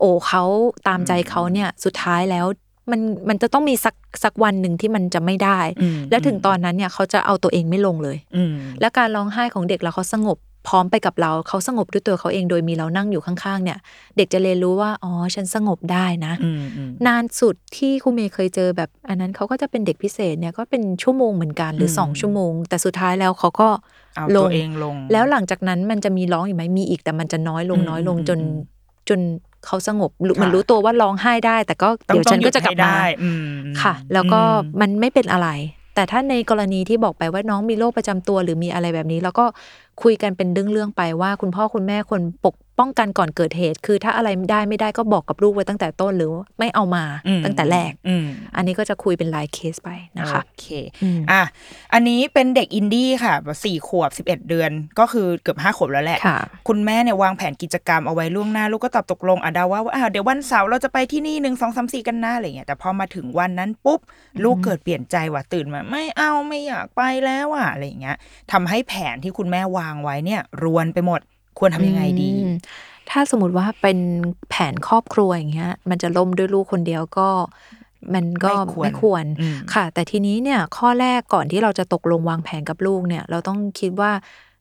โอ้เขาตามใจเขาเนี่ยสุดท้ายแล้วมันมันจะต้องมีสักสักวันหนึ่งที่มันจะไม่ได้อืมแล้วถึงตอนนั้นเนี่ยเขาจะเอาตัวเองไม่ลงเลยอืมและการร้องไห้ของเด็กแล้วเขาสงบ พร้อมไปกับเราเขาสงบด้วยตัวเขาเองโดยมีเรานั่งอยู่ข้างๆ เนี่ย เด็กจะเรียนรู้ว่าอ๋อฉันสงบได้นะอืมอืมนานสุดที่ครูเมย์เคยเจอแบบ อันนั้นเขาก็จะเป็นเด็กพิเศษเนี่ยก็เป็นชั่วโมงเหมือนกันหรืออมสองชั่วโมง แต่สุดท้ายแล้วเขาก็เอาลตัวงเองลง แล้วหลังจากนั้นมันจะมีร้องอีกไหมมีอีกแต่มันจะน้อยลงอืมน้อยลงอืมจนอืมจนเขาสงบรู้ค่ะมันรู้ตัวว่าร้องไห้ได้ แต่ก็ต้องเดี๋ยวฉันก็จะกลับต้องหยุดมาให้ได้อืมค่ะ แล้วก็อืมมันไม่เป็นอะไร แต่ถ้าในกรณีที่บอกไปว่าน้องมีโรคประจำตัว หรือมีอะไรแบบนี้ แล้วก็คุยกันเป็นเรื่องๆไปว่า คุณพ่อคุณแม่ควรปก ป้องกันก่อนเกิดเหตุ คือถ้าอะไรได้ไม่ได้ก็บอกกับลูกไว้ตั้งแต่ต้นหรือไม่เอามาอืมตั้งแต่แรกอืมอันนี้ก็จะคุยเป็นรายเคสไปนะคะโอเคอืมอะอันนี้เป็นเด็กอินดี้ค่ะแบบสี่ขวบสิบเอ็ดเดือน ก็คือเกือบห้าขวบแล้วแหละค่ะคุณแม่เนี่ยวางแผนกิจกรรมเอาไว้ล่วงหน้าลูกก็ตอบตกลงอะเดาว่าอะเดี๋ยววันเสาร์เราจะไปที่นี่หนึ่งสองสามสี่กันนะอะไรเงี้ยแต่พอมาถึงวันนั้นปุ๊บลูกเกิดเปลี่ยนใจว่ะตื่นมา ไม่เอาไม่อยากไปแล้วอะอะไรเงี้ยทำให้แผนที่คุณแม่วางไว้เนี่ยรวนไปหมด ควรทำยังไงดีอืมถ้าสมมติว่าเป็นแผนครอบครัวอย่างเงี้ย มันจะล่มด้วยลูกคนเดียวก็มันก็ไม่ควรไม่ควรอืมค่ะ แต่ทีนี้เนี่ยข้อแรกก่อนที่เราจะตกลงวางแผนกับลูกเนี่ย เราต้องคิดว่า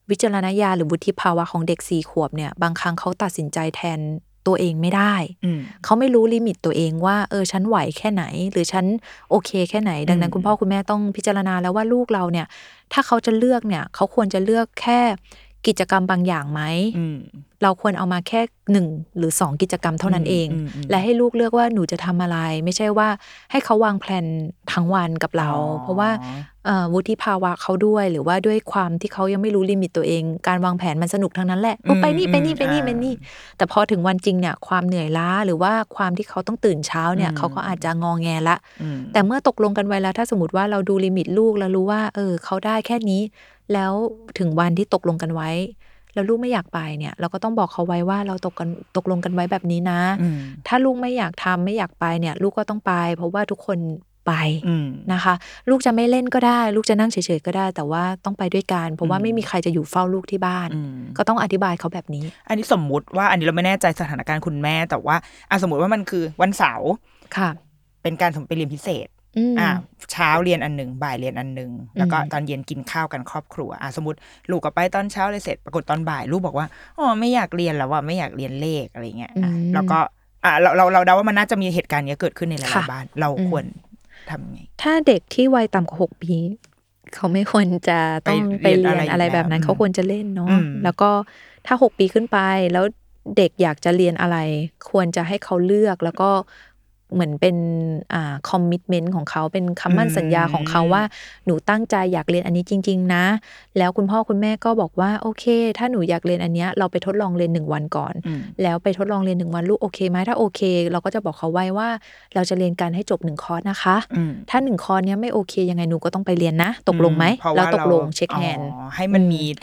วิจารณญาณหรือวุฒิภาวะของเด็กสี่ขวบเนี่ย บางครั้งเขาตัดสินใจแทนตัวเองไม่ได้อืมเขาไม่รู้ลิมิตตัวเองว่าเออฉันไหวแค่ไหน หรือฉันโอเคแค่ไหน ดังนั้นอืมคุณพ่อคุณแม่ต้องพิจารณาแล้วว่าลูกเราเนี่ย ถ้าเขาจะเลือกเนี่ย เขาควรจะเลือกแค่ กิจกรรมบางอย่างไหมอืมเราควรเอามาแค่หนึ่งหรือสองกิจกรรมเท่านั้นเองอืมอืมและให้ลูกเลือกว่าหนูจะทำอะไร ไม่ใช่ว่าให้เขาวางแผนทั้งวันกับเราอ๋อเพราะว่าเอ่อวุฒิภาวะเขาด้วย หรือว่าด้วยความที่เขายังไม่รู้ limit ตัวเอง การวางแผนมันสนุกทั้งนั้นแหละเออไปนี่ไปนี่ไปนี่ไปนี่ แต่พอถึงวันจริงเนี่ยความเหนื่อยล้าหรือว่าความที่เขาต้องตื่นเช้าเนี่ยอืมเขาก็อาจจะงองแงละอืมแต่เมื่อตกลงกันไว้แล้วถ้าสมมติว่าเราดู limit ลูกแล้วรู้ว่า เออเขาได้แค่นี้ แล้วถึงวันที่ตกลงกันไว้ แล้วลูกไม่อยากไปเนี่ย เราก็ต้องบอกเขาไว้ว่าเราตกกันตกลงกันไว้แบบนี้นะอืมถ้าลูกไม่อยากทำไม่อยากไปเนี่ย ลูกก็ต้องไป เพราะว่าทุกคนไปอืมนะคะ ลูกจะไม่เล่นก็ได้ ลูกจะนั่งเฉยๆก็ได้ แต่ว่าต้องไปด้วยกัน เพราะว่าอืมไม่มีใครจะอยู่เฝ้าลูกที่บ้านอืมก็ต้องอธิบายเขาแบบนี้ อันนี้สมมุติว่าอันนี้เราไม่แน่ใจสถานการณ์คุณแม่ แต่ว่าอะสมมติว่ามันคือวันเสาร์ค่ะ เป็นการสมไปเรียนพิเศษ อืมอะเช้าเรียนอันหนึ่งบ่ายเรียนอันหนึ่งแล้วก็อืมตอนเย็นกินข้าวกันครอบครัวอะสมมติลูกก็ไปตอนเช้าเลยเสร็จปรากฏตอนบ่ายลูกบอกว่าอ๋อไม่อยากเรียนแล้วว่าไม่อยากเรียนเลขอะไรเงี้ยอะแล้วก็อะเราเราเราเดาว่ามันน่าจะมีเหตุการณ์เนี้ยเกิดขึ้นในหลายๆบ้าน เราควรทำไงถ้าเด็กที่วัยต่ำกว่าหกปีเขาไม่ควรจะต้องไปไปเรีเรียยนนอะอะไรไรอยู่แบบนั้นแล้วเขาควรจะเล่นเนาะอืมแล้วก็ถ้าหกปีขึ้นไปแล้วเด็กอยากจะเรียนอะไร ควรจะให้เขาเลือกแล้วก็ เหมือนเป็นอ่าคอมมิชเมนต์ของเขาเป็นคำมั่นสัญญาของเขาว่าหนูตั้งใจอยากเรียนอันนี้จริง ๆ นะ แล้วคุณพ่อคุณแม่ก็บอกว่าโอเค ถ้าหนูอยากเรียนอันเนี้ยเราไปทดลองเรียนหนึ่งวันก่อนอืมแล้วไปทดลองเรียนหนึ่งวันลูกโอเคไหมถ้าโอเค เราก็จะบอกเขาไว้ว่า เราจะเรียนการให้จบหนึ่งคอร์สนะคะอืมถ้าหนึ่งคอร์สเนี้ยไม่โอเคยังไงหนูก็ต้องไปเรียนนะ ตกลงไหมเพราะเราว่าตกลง shake hand อ๋อให้มันอืม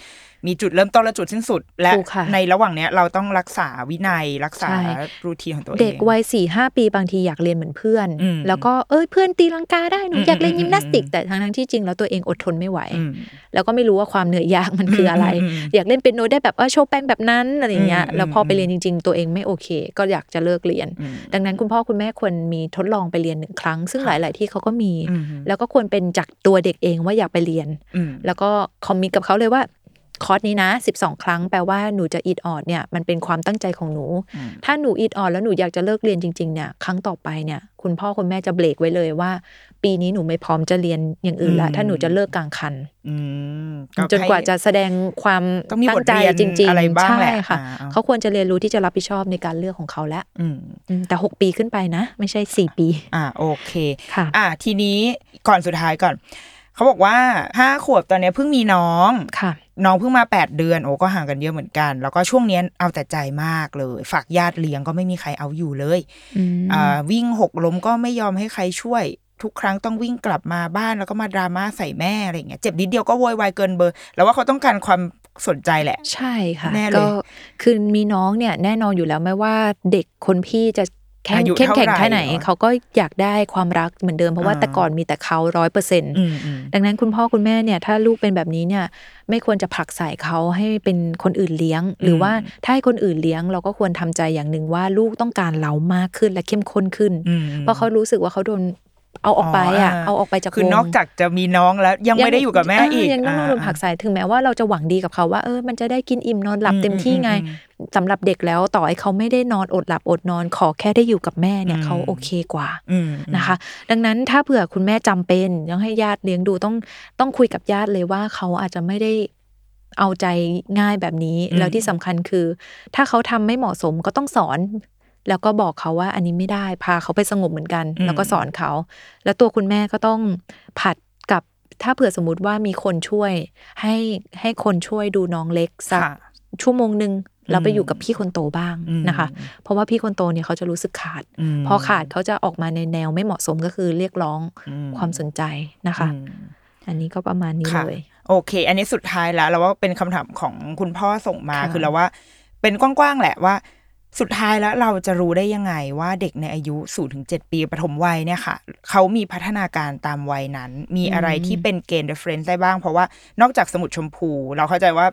มีมีจุดเริ่มต้นและจุดสิ้นสุด และถูกค่ะในระหว่างเนี้ยเราต้องรักษาวินัยรักษาใช่ routine ของตัวเอง เด็กวัยสี่ห้าปีบางทีอยากเรียนเหมือนเพื่อนอืมแล้วก็เอ้ยเพื่อนตีลังกาได้หนูอืมอยากเล่นอืมยิมนาสติกอืมแต่ทั้งทั้งๆที่จริงแล้วตัวเองอดทนไม่ไหวอืมแล้วก็ไม่รู้ว่าความเหนื่อยยากมันคืออะไรอืมอืมอยากเล่นเป็นโนได้แบบเออโชว์แป้งแบบนั้นอะไรอย่างเงี้ยอืมแล้วพอไปอืมเรียนจริง ๆ ตัวเองไม่โอเค ก็อยากจะเลิกเรียนอืมดังนั้นคุณพ่อคุณแม่ควรมีทดลองไปเรียนหนึ่งครั้ง ซึ่งหค่ะลาย ๆ ที่เขาก็มีอืมแล้วก็ควรเป็นจากตัวเด็กเองว่าอยากไปเรียนอืมแล้วก็คอมมิตกับเขาเลยว่า คอร์สนี้นะ 12 ครั้งแปลว่าหนูจะอีดออดเนี่ยมันเป็นความตั้งใจของหนูอืมถ้าหนูอีดออดแล้วหนูอยากจะเลิกเรียนจริงๆเนี่ยครั้งต่อไปเนี่ยคุณพ่อคุณแม่จะเบรกไว้เลยว่า ปีนี้หนูไม่พร้อมจะเรียนอย่างอื่นละอืมถ้าหนูจะเลิกกลางคันอืมจนกว่าจะแสดงความต้องมีตั้บงทใจเรียนจริงอะไรๆบ้างใช่แหละค่ะอ่าเอาเขาควรจะเรียนรู้ที่จะรับผิดชอบในการเลือกของเขาแล้วอืมอืมแต่6ปีขึ้นไปนะ ไม่ใช่4ปี อ่าโอเคค่ะ อ่าทีนี้ก่อนสุดท้ายก่อน เขาบอกว่าห้าขวบตอนเนี้ยเพิ่งมีน้องค่ะ น้องเพิ่งมาแปดเดือนโอ้ก็ห่างกันเยอะเหมือนกัน แล้วก็ช่วงเนี้ยเอาแต่ใจมากเลย ฝากญาติเลี้ยงก็ไม่มีใครเอาอยู่เลยอืมอ่าวิ่งหกล้มก็ไม่ยอมให้ใครช่วย ทุกครั้งต้องวิ่งกลับมาบ้านแล้วก็มาดราม่าใส่แม่อะไรอย่างเงี้ยเจ็บนิดเดียวก็โวยวายเกินเบอร์แล้วว่าเขาต้องการความสนใจแหละ ใช่ค่ะแน่เลยก็คือมีน้องเนี่ยแน่นอนอยู่แล้วไม่ว่าเด็กคนพี่จะ แข็งอายุเข้มแข็งเท่าไหร่แค่ไหนเหรอเขาก็อยากได้ความรักเหมือนเดิมเพราะว่าอ่าแต่ก่อนมีแต่เขาร้อยเปอร์เซ็นต์อืมอืมดังนั้นคุณพ่อคุณแม่เนี่ย ถ้าลูกเป็นแบบนี้เนี่ยไม่ควรจะผลักใส่เขาให้เป็นคนอื่นเลี้ยง หรือว่าถ้าให้คนอื่นเลี้ยง เราก็ควรทำใจอย่างหนึ่งว่าลูกต้องการเรามากขึ้นและเข้มข้นขึ้นอืมเพราะเขารู้สึกว่าเขาโดน เอาออกไปอะอ๋ออ่าเอาออกไปจากคือวงนอกจากจะมีน้องแล้วยังไม่ได้อยู่กับแม่อีกยังต้องโดนผลักใส่ถึงแม้ว่าเราจะหวังดีกับเขาว่าเออมันจะได้กินอิ่มนอนหลับเต็มที่ไงอืมสำหรับเด็กแล้วต่อให้เขาไม่ได้นอนอดหลับอดนอน ขอแค่ได้อยู่กับแม่เนี่ยอืมเขาโอเคกว่าอืมนะคะ ดังนั้นถ้าเผื่อคุณแม่จำเป็นต้องให้ญาติเลี้ยงดูต้องต้องคุยกับญาติเลยว่าเขาอาจจะไม่ได้เอาใจง่ายแบบนี้ แล้วที่สำคัญคือ ถ้าเขาทำไม่เหมาะสมก็ต้องสอน แล้วก็บอกเขาว่าอันนี้ไม่ได้พาเขาไปสงบเหมือนกันอืมแล้วก็สอนเขา แล้วตัวคุณแม่ก็ต้องผัดกับถ้าเผื่อสมมติว่ามีคนช่วย ให้ให้คนช่วยดูน้องเล็กสักค่ะชั่วโมงหนึ่งแล้วไปอืมอยู่กับพี่คนโตบ้างอืมนะคะ เพราะว่าพี่คนโตเนี่ยเขาจะรู้สึกขาดมพอขาดเขาจะออกมาในแนวไม่เหมาะสมก็คือเรียกร้องอืมความสนใจนะคะอืมอันนี้ก็ประมาณนี้ค่ะเลย โอเค อันนี้สุดท้ายแล้วเราว่าเป็นคำถามของคุณพ่อส่งมาค่ะคือเราว่า เป็นกว้างๆแหละว่า สุดท้ายแล้วเราจะรู้ได้ยังไงว่าเด็กในอายุ0ถึง7ปีปฐมวัยเนี่ยค่ะเขามีพัฒนาการตามวัยนั้น มีอะไรที่เป็นเกณฑ์ reference ได้บ้าง เพราะว่านอกจากสมุดชมพู เราเข้าใจว่า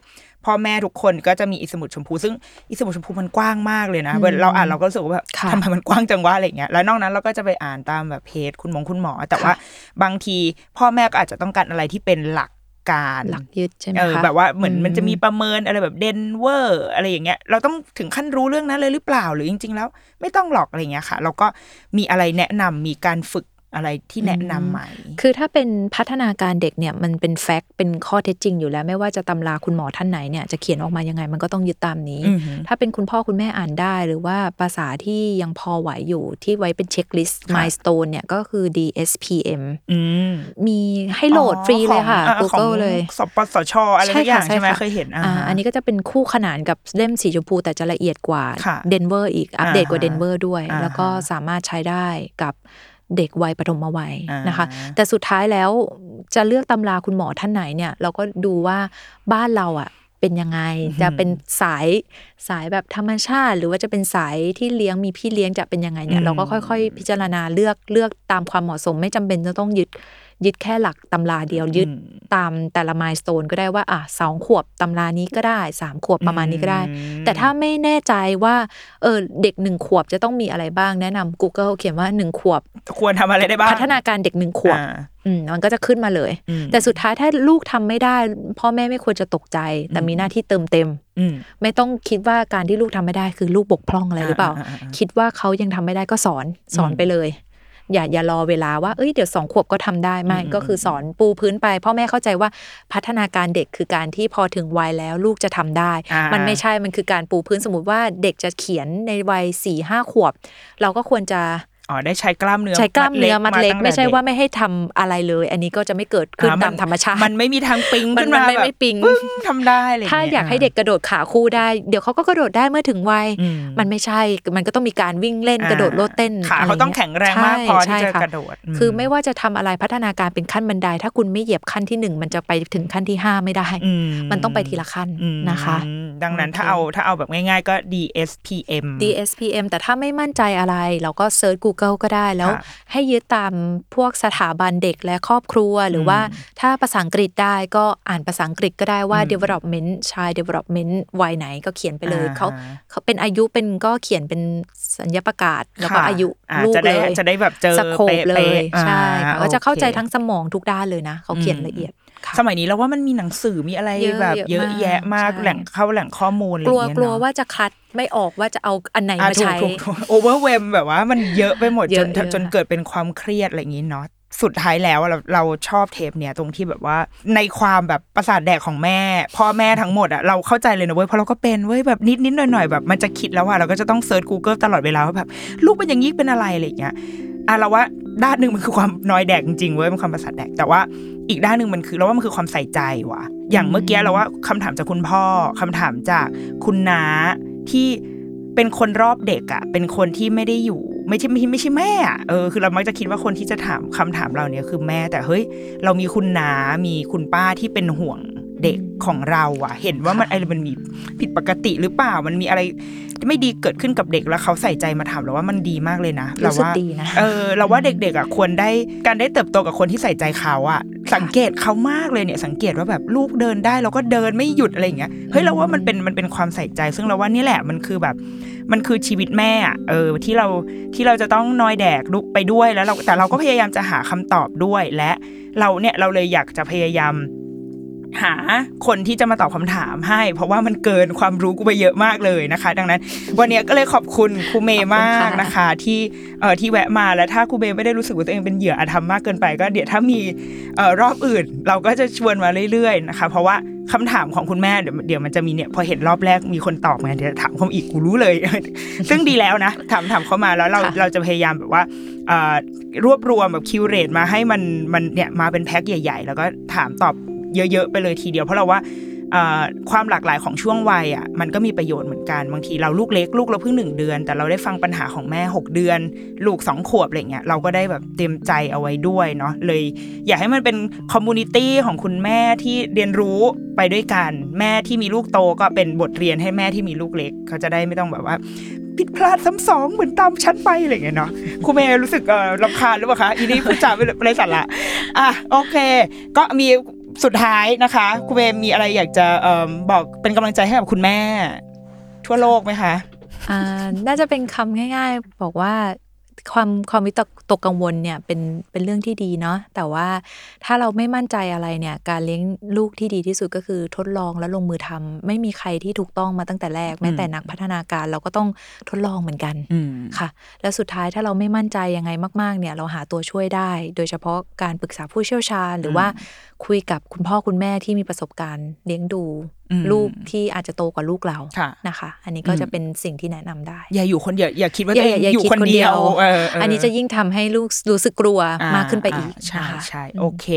พ่อแม่ทุกคนก็จะมีอีสมุดชมพู ซึ่งอีสมุดชมพูมันกว้างมากเลยนะอืมเวลาเราอ่านเราก็รู้สึกว่าแบบค่ะทำไมมันกว้างจังวะอะไรเงี้ยแล้วนอกนั้นเราก็จะไปอ่านตามแบบเพจคุณหมงคุณหมอ แต่ว่าบางทีพ่อแม่ก็อาจจะต้องการอะไรที่เป็นหลัก การหลักยึดใช่ไหมเออคะแบบว่าเหมือนอืมมันจะมีประเมินอะไรแบบเดนเวอร์อะไรอย่างเงี้ย เราต้องถึงขั้นรู้เรื่องนั้นเลยหรือเปล่าหรือจริง ๆ แล้ว ไม่ต้องหรอกอะไรอย่างเงี้ยค่ะ เราก็มีอะไรแนะนำมีการฝึก อะไรที่แนะนำไหมคือถ้าเป็นพัฒนาการเด็กเนี่ยมันเป็น fact เป็นข้อเท็จจริงอยู่แล้ว ไม่ว่าจะตำราคุณหมอท่านไหนเนี่ยจะเขียนออกมายังไงมันก็ต้องยึดตามนี้อือหือถ้าเป็นคุณพ่อคุณแม่อ่านได้ หรือว่าภาษาที่ยังพอไหวอยู่ที่ไว้เป็น checklist ค่ะ milestone เนี่ยก็คือ DSPM อืมมีให้โหลดฟรีเลยค่ะของอ่า Google ของเลยสปสชอะไรทุกอย่างใช่ไหมค่ะเคยเห็นอ่าอ่าอันนี้ก็จะเป็นคู่ขนานกับเล่มสีชมพูแต่จะละเอียดกว่าค่ะเดนเวอร์อีกอัปเดตกว่าอ่าเดนเวอร์ด้วยอ่าแล้วก็สามารถใช้ได้กับ เด็กวัยปฐมวัยอ่านนะคะ แต่สุดท้ายแล้วจะเลือกตำราคุณหมอท่านไหนเนี่ยเราก็ดูว่าบ้านเราอะเป็นยังไงจะเป็นสายสายแบบธรรมชาติ หรือว่าจะเป็นสายที่เลี้ยงมีพี่เลี้ยงจะเป็นยังไงเนี่ยเราก็ค่อย ๆ พิจารณาเลือกเลือกตามความเหมาะสม ไม่จำเป็นจะต้องยึด ยึดแค่หลักตำราเดียวยึดอืมตามแต่ละมายสเตนก็ได้ว่าอะสองขวบตำรานี้ก็ได้สามขวบประมาณนี้ก็ได้อืมแต่ถ้าไม่แน่ใจว่าเออเด็กหนึ่งขวบจะต้องมีอะไรบ้างแนะนำ Google เขียนว่าหนึ่งขวบ ควรทำอะไรได้บ้าง พัฒนาการเด็กหนึ่งขวบอ่าอืมมันก็จะขึ้นมาเลยอืมแต่สุดท้ายถ้าลูกทำไม่ได้ พ่อแม่ไม่ควรจะตกใจ แต่มีหน้าที่เติมเต็มอืมไม่ต้องคิดว่าการที่ลูกทำไม่ได้คือลูกบกพร่องอะไรหรือเปล่าอ่าอ่าอ่าคิดว่าเขายังทำไม่ได้ก็สอนสอนอืมไปเลย อย่าอย่ารอเวลาว่าเอ้ยเดี๋ยวสองขวบก็ทำได้ไม่อืมก็คือสอนปูพื้นไปพ่อแม่เข้าใจว่าพัฒนาการเด็กคือการที่พอถึงวัยแล้วลูกจะทำได้อ่ามัมันไม่ใช่มันคือการปูพื้นสมมติว่าเด็กจะเขียนในวัยสี่ห้าขวบ เราก็ควรจะ อ๋อได้ใช้กล้ามเนื้อใช้กล้ามเนื้อมัดเล็กตั้งแต่ไม่ใช่ด็ว่าไม่ให้ทำอะไรเลย อันนี้ก็จะไม่เกิดขึ้นอ่ามันตามธรรมชาติ มันไม่มีทางปิงมันขึ้นมามันไม่แบบไม่ปิงปึ้งทำได้อะไรถ้าเงี้อยากให้เด็กกระโดดขาคู่ได้ เดี๋ยวเขาก็กระโดดได้เมื่อถึงวัยอืมมันไม่ใช่มันก็ต้องมีการวิ่งเล่นกระโดดโลดเต้นขาเขาต้องแข็งแรงมากพอที่ใช่จะค่กระโดดอืมคือไม่ว่าจะทำอะไรพัฒนาการเป็นขั้นบันได ถ้าคุณไม่เหยียบขั้นที่หนึ่งมันจะไปถึงขั้นที่ห้าไม่ได้อืมันต้องไปทีละขั้นอืมนะคะ ดังนั้นโอเคถ้าเอาถ้าเอาแบบง่าย ๆ ก็ DSPM DSPM แต่ถ้าไม่มั่นใจอะไรเราก็เซิร์ช Google ก็ได้แล้วค่ะให้ยึดตามพวกสถาบันเด็กและครอบครัว หรือว่าถ้าภาษาอังกฤษได้ก็อ่านภาษาอังกฤษก็ได้ว่าอืม development ชาย development วัยไหนก็เขียนไปเลยอ่าเขาเขาเป็นอายุเป็นก็เขียนเป็นสัญญประกาศแล้วก็ค่ะอายุอ่าลูกจะได้เลยจะได้แบบเจอสโคปเป๊ะๆเลยอ่าใช่ค่ะก็จะเข้าใจโอเคทั้งสมองทุกด้านเลยนะ เขาเขียนละเอียดค่ะ สมัยนี้เราว่ามันมีหนังสือมีอะไรเยอะแบบ เยเยอะอะมากแยะมากใช่แหล่งเข้าแหล่งข้อมูลอะไรกลัวอย่างเงี้ยกลัวเนอะว่าจะคัดไม่ออกว่าจะเอาอันไหนอะมาถูกใช้ถูกถูกโอเวอร์เวมแบบว่ามันเยอะไปหมดเยจอะนเยอะจนเกิดเป็นความเครียดอะไรอย่างงี้เนาะสุดท้ายแล้วเราเราชอบเทปเนี่ยตรงที่แบบว่าในความแบบประสาทแดกของแม่ พ่อแม่ทั้งหมดอะเราเข้าใจเลยนะเว้ยเพราะเราก็เป็นเว้ยแบบนิดนิดหน่อยหน่อยๆแบบมันจะคิดแล้วอะเราก็จะต้องเซิร์ช Google ตลอดเวลาว่าแบบลูกเป็นอย่างนี้เป็นอะไรอะไรอย่างเงี้ย อะเราว่าด้านหนึ่งมันคือความน้อยแดกจริงๆเว้ยมันความประสาทแดกแต่ว่าอีกด้านหนึ่งมันคือเราว่ามันคือความใส่ใจว่ะ อย่างเมื่อกี้เราว่าคำถามจากคุณพ่อคำถามจากคุณน้าที่เป็นคนรอบเด็กอะเป็นคนที่ไม่ได้อยู่ไม่ใช่ไม่ใช่ไม่ใช่แม่อะเออคือเรามักจะคิดว่าคนที่จะถามคำถามเราเนี่ยคือแม่ แต่เฮ้ย เรามีคุณน้ามีคุณป้าที่เป็นห่วง ด็กของเราอะเห็นว่ามันอะไรมันมีผิดปกติหรือเปล่ามันมีอะไรไม่ดีเกิดขึ้นกับเด็กแล้วเขาใส่ใจมาถามเราว่ามันดีมากเลยนะเรารู้สึกว่าดีนะเออเราว่าเด็กๆอะควรได้การได้เติบโตกับคนที่ใส่ใจเขาอะ สังเกตเขามากเลยเนี่ย สังเกตว่าแบบลูกเดินได้เราก็เดินไม่หยุดอะไรอย่างเงี้ยเฮ้ยเราว่ามันเป็นมันเป็นความใส่ใจ ซึ่งเราว่านี่แหละมันคือแบบมันคือชีวิตแม่อะเออที่เราที่เราจะต้องนอยแดกลุกไปด้วยแล้วเราแต่เราก็พยายามจะหาคำตอบด้วยและเราเนี่ยเราเลยอยากจะพยายาม หาคนที่จะมาตอบคำถามให้ เพราะว่ามันเกินความรู้กูไปเยอะมากเลยนะคะ ดังนั้น วันนี้ก็เลยขอบคุณครูเมย์มากนะคะ ที่เอ่อที่แวะมาแล้วถ้าครูเมย์ไม่ได้รู้สึกว่าตัวเองเป็นเหยื่ออาธรรมมากเกินไป ก็เดี๋ยวถ้ามีเอ่อรอบอื่น เราก็จะชวนมาเรื่อยๆนะคะ เพราะว่าคำถามของคุณแม่เดี๋ยวเดี๋ยวมันจะมีเนี่ยพอเห็นรอบแรกมีคนตอบไงเดี๋ยวถามเขาอีกกูรู้เลย ซึ่งดีแล้วนะถามถามเขามาแล้วเราค่ะเราจะพยายามแบบว่าเอ่อรวบรวมแบบ curate มาให้มันมันเนี่ยมาเป็นแพ็คใหญ่ ๆ แล้วก็ถามตอบ เยอะๆไปเลยทีเดียว เพราะเราว่าความหลากหลายของช่วงวัยอะมันก็มีประโยชน์เหมือนกันบางทีเราลูกเล็กลูกเราเพิ่งหนึ่งเดือน แต่เราได้ฟังปัญหาของแม่ 6 เดือน ลูกสองขวบอะไรเงี้ยเราก็ได้แบบเตรียมใจเอาไว้ด้วยเนาะเลย อยากให้มันเป็น community ของคุณแม่ที่เรียนรู้ไปด้วยกันแม่ที่มีลูกโตก็เป็นบทเรียนให้แม่ที่มีลูกเล็ก เขาจะได้ไม่ต้องแบบว่าผิดพลาดซ้ำสองเหมือนตามชั้นไปอะไรเงี้ยเนาะครูเมย์รู้สึกเออรำคาญหรือเปล่าคะอีนี่พูดจาไม่ไร้สาระอะโอเค ก็มี สุดท้ายนะคะครูเมย์มีอะไรอยากจะเอ่อบอกเป็นกำลังใจให้กับคุณแม่ ทั่วโลกไหมคะอ่าน่าจะเป็นคำง่าย ๆ บอกว่าความความวิตกตกกังวลเนี่ยเป็นเป็นเรื่องที่ดีเนาะแต่ว่าถ้าเราไม่มั่นใจอะไรเนี่ย การเลี้ยงลูกที่ดีที่สุดก็คือทดลองแล้วลงมือทำไม่มีใครที่ถูกต้องมาตั้งแต่แรกแม้แต่นักพัฒนาการเราก็ต้องทดลองเหมือนกันอืมค่ะ แล้วสุดท้ายถ้าเราไม่มั่นใจยังไงมาก ๆ เนี่ย เราหาตัวช่วยได้ โดยเฉพาะการปรึกษาผู้เชี่ยวชาญหรือว่า คุยกับคุณพ่อคุณแม่ที่มีประสบการณ์เลี้ยงดูอืมลูกที่อาจจะโตกว่าลูกเราค่ะนะคะ อันนี้ก็อืมจะเป็นสิ่งที่แนะนำได้ อย่าอยู่คนเดียวอย่าคิดว่าอตัวย่าเองอย่าอยู่คิดคนคนเดีเดียยววเออเอันนี้จะยิ่งทำให้ลูกรู้สึกกลัวอ่มากขึ้นไปอีกาใช่นะคะใช่โอเค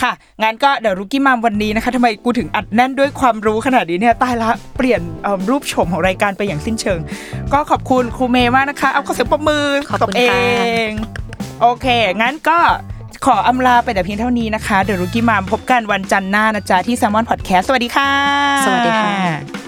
ค่ะงั้นก็เดี๋ยวรุกี้มามวันนี้นะคะทำไมกูถึงอัดแน่นด้วยความรู้ขนาดนี้เนี่ยตายละเปลี่ยนเอิ่มรูปโฉมของรายการไปอย่างสิ้นเชิง ก็ขอบคุณครูเมย์มากนะคะ เอาขอเสียงปรบมือขอบตคุบณเอค่ะงโอเค งั้นก็ ขออำลาไปแต่เพียงเท่านี้นะคะ เดี๋ยวรุกี้มามพบกันวันจันทร์หน้านะจ๊ะที่ s ซ l m o n Podcast สวัสดีค่ะ สวัสดีค่ะ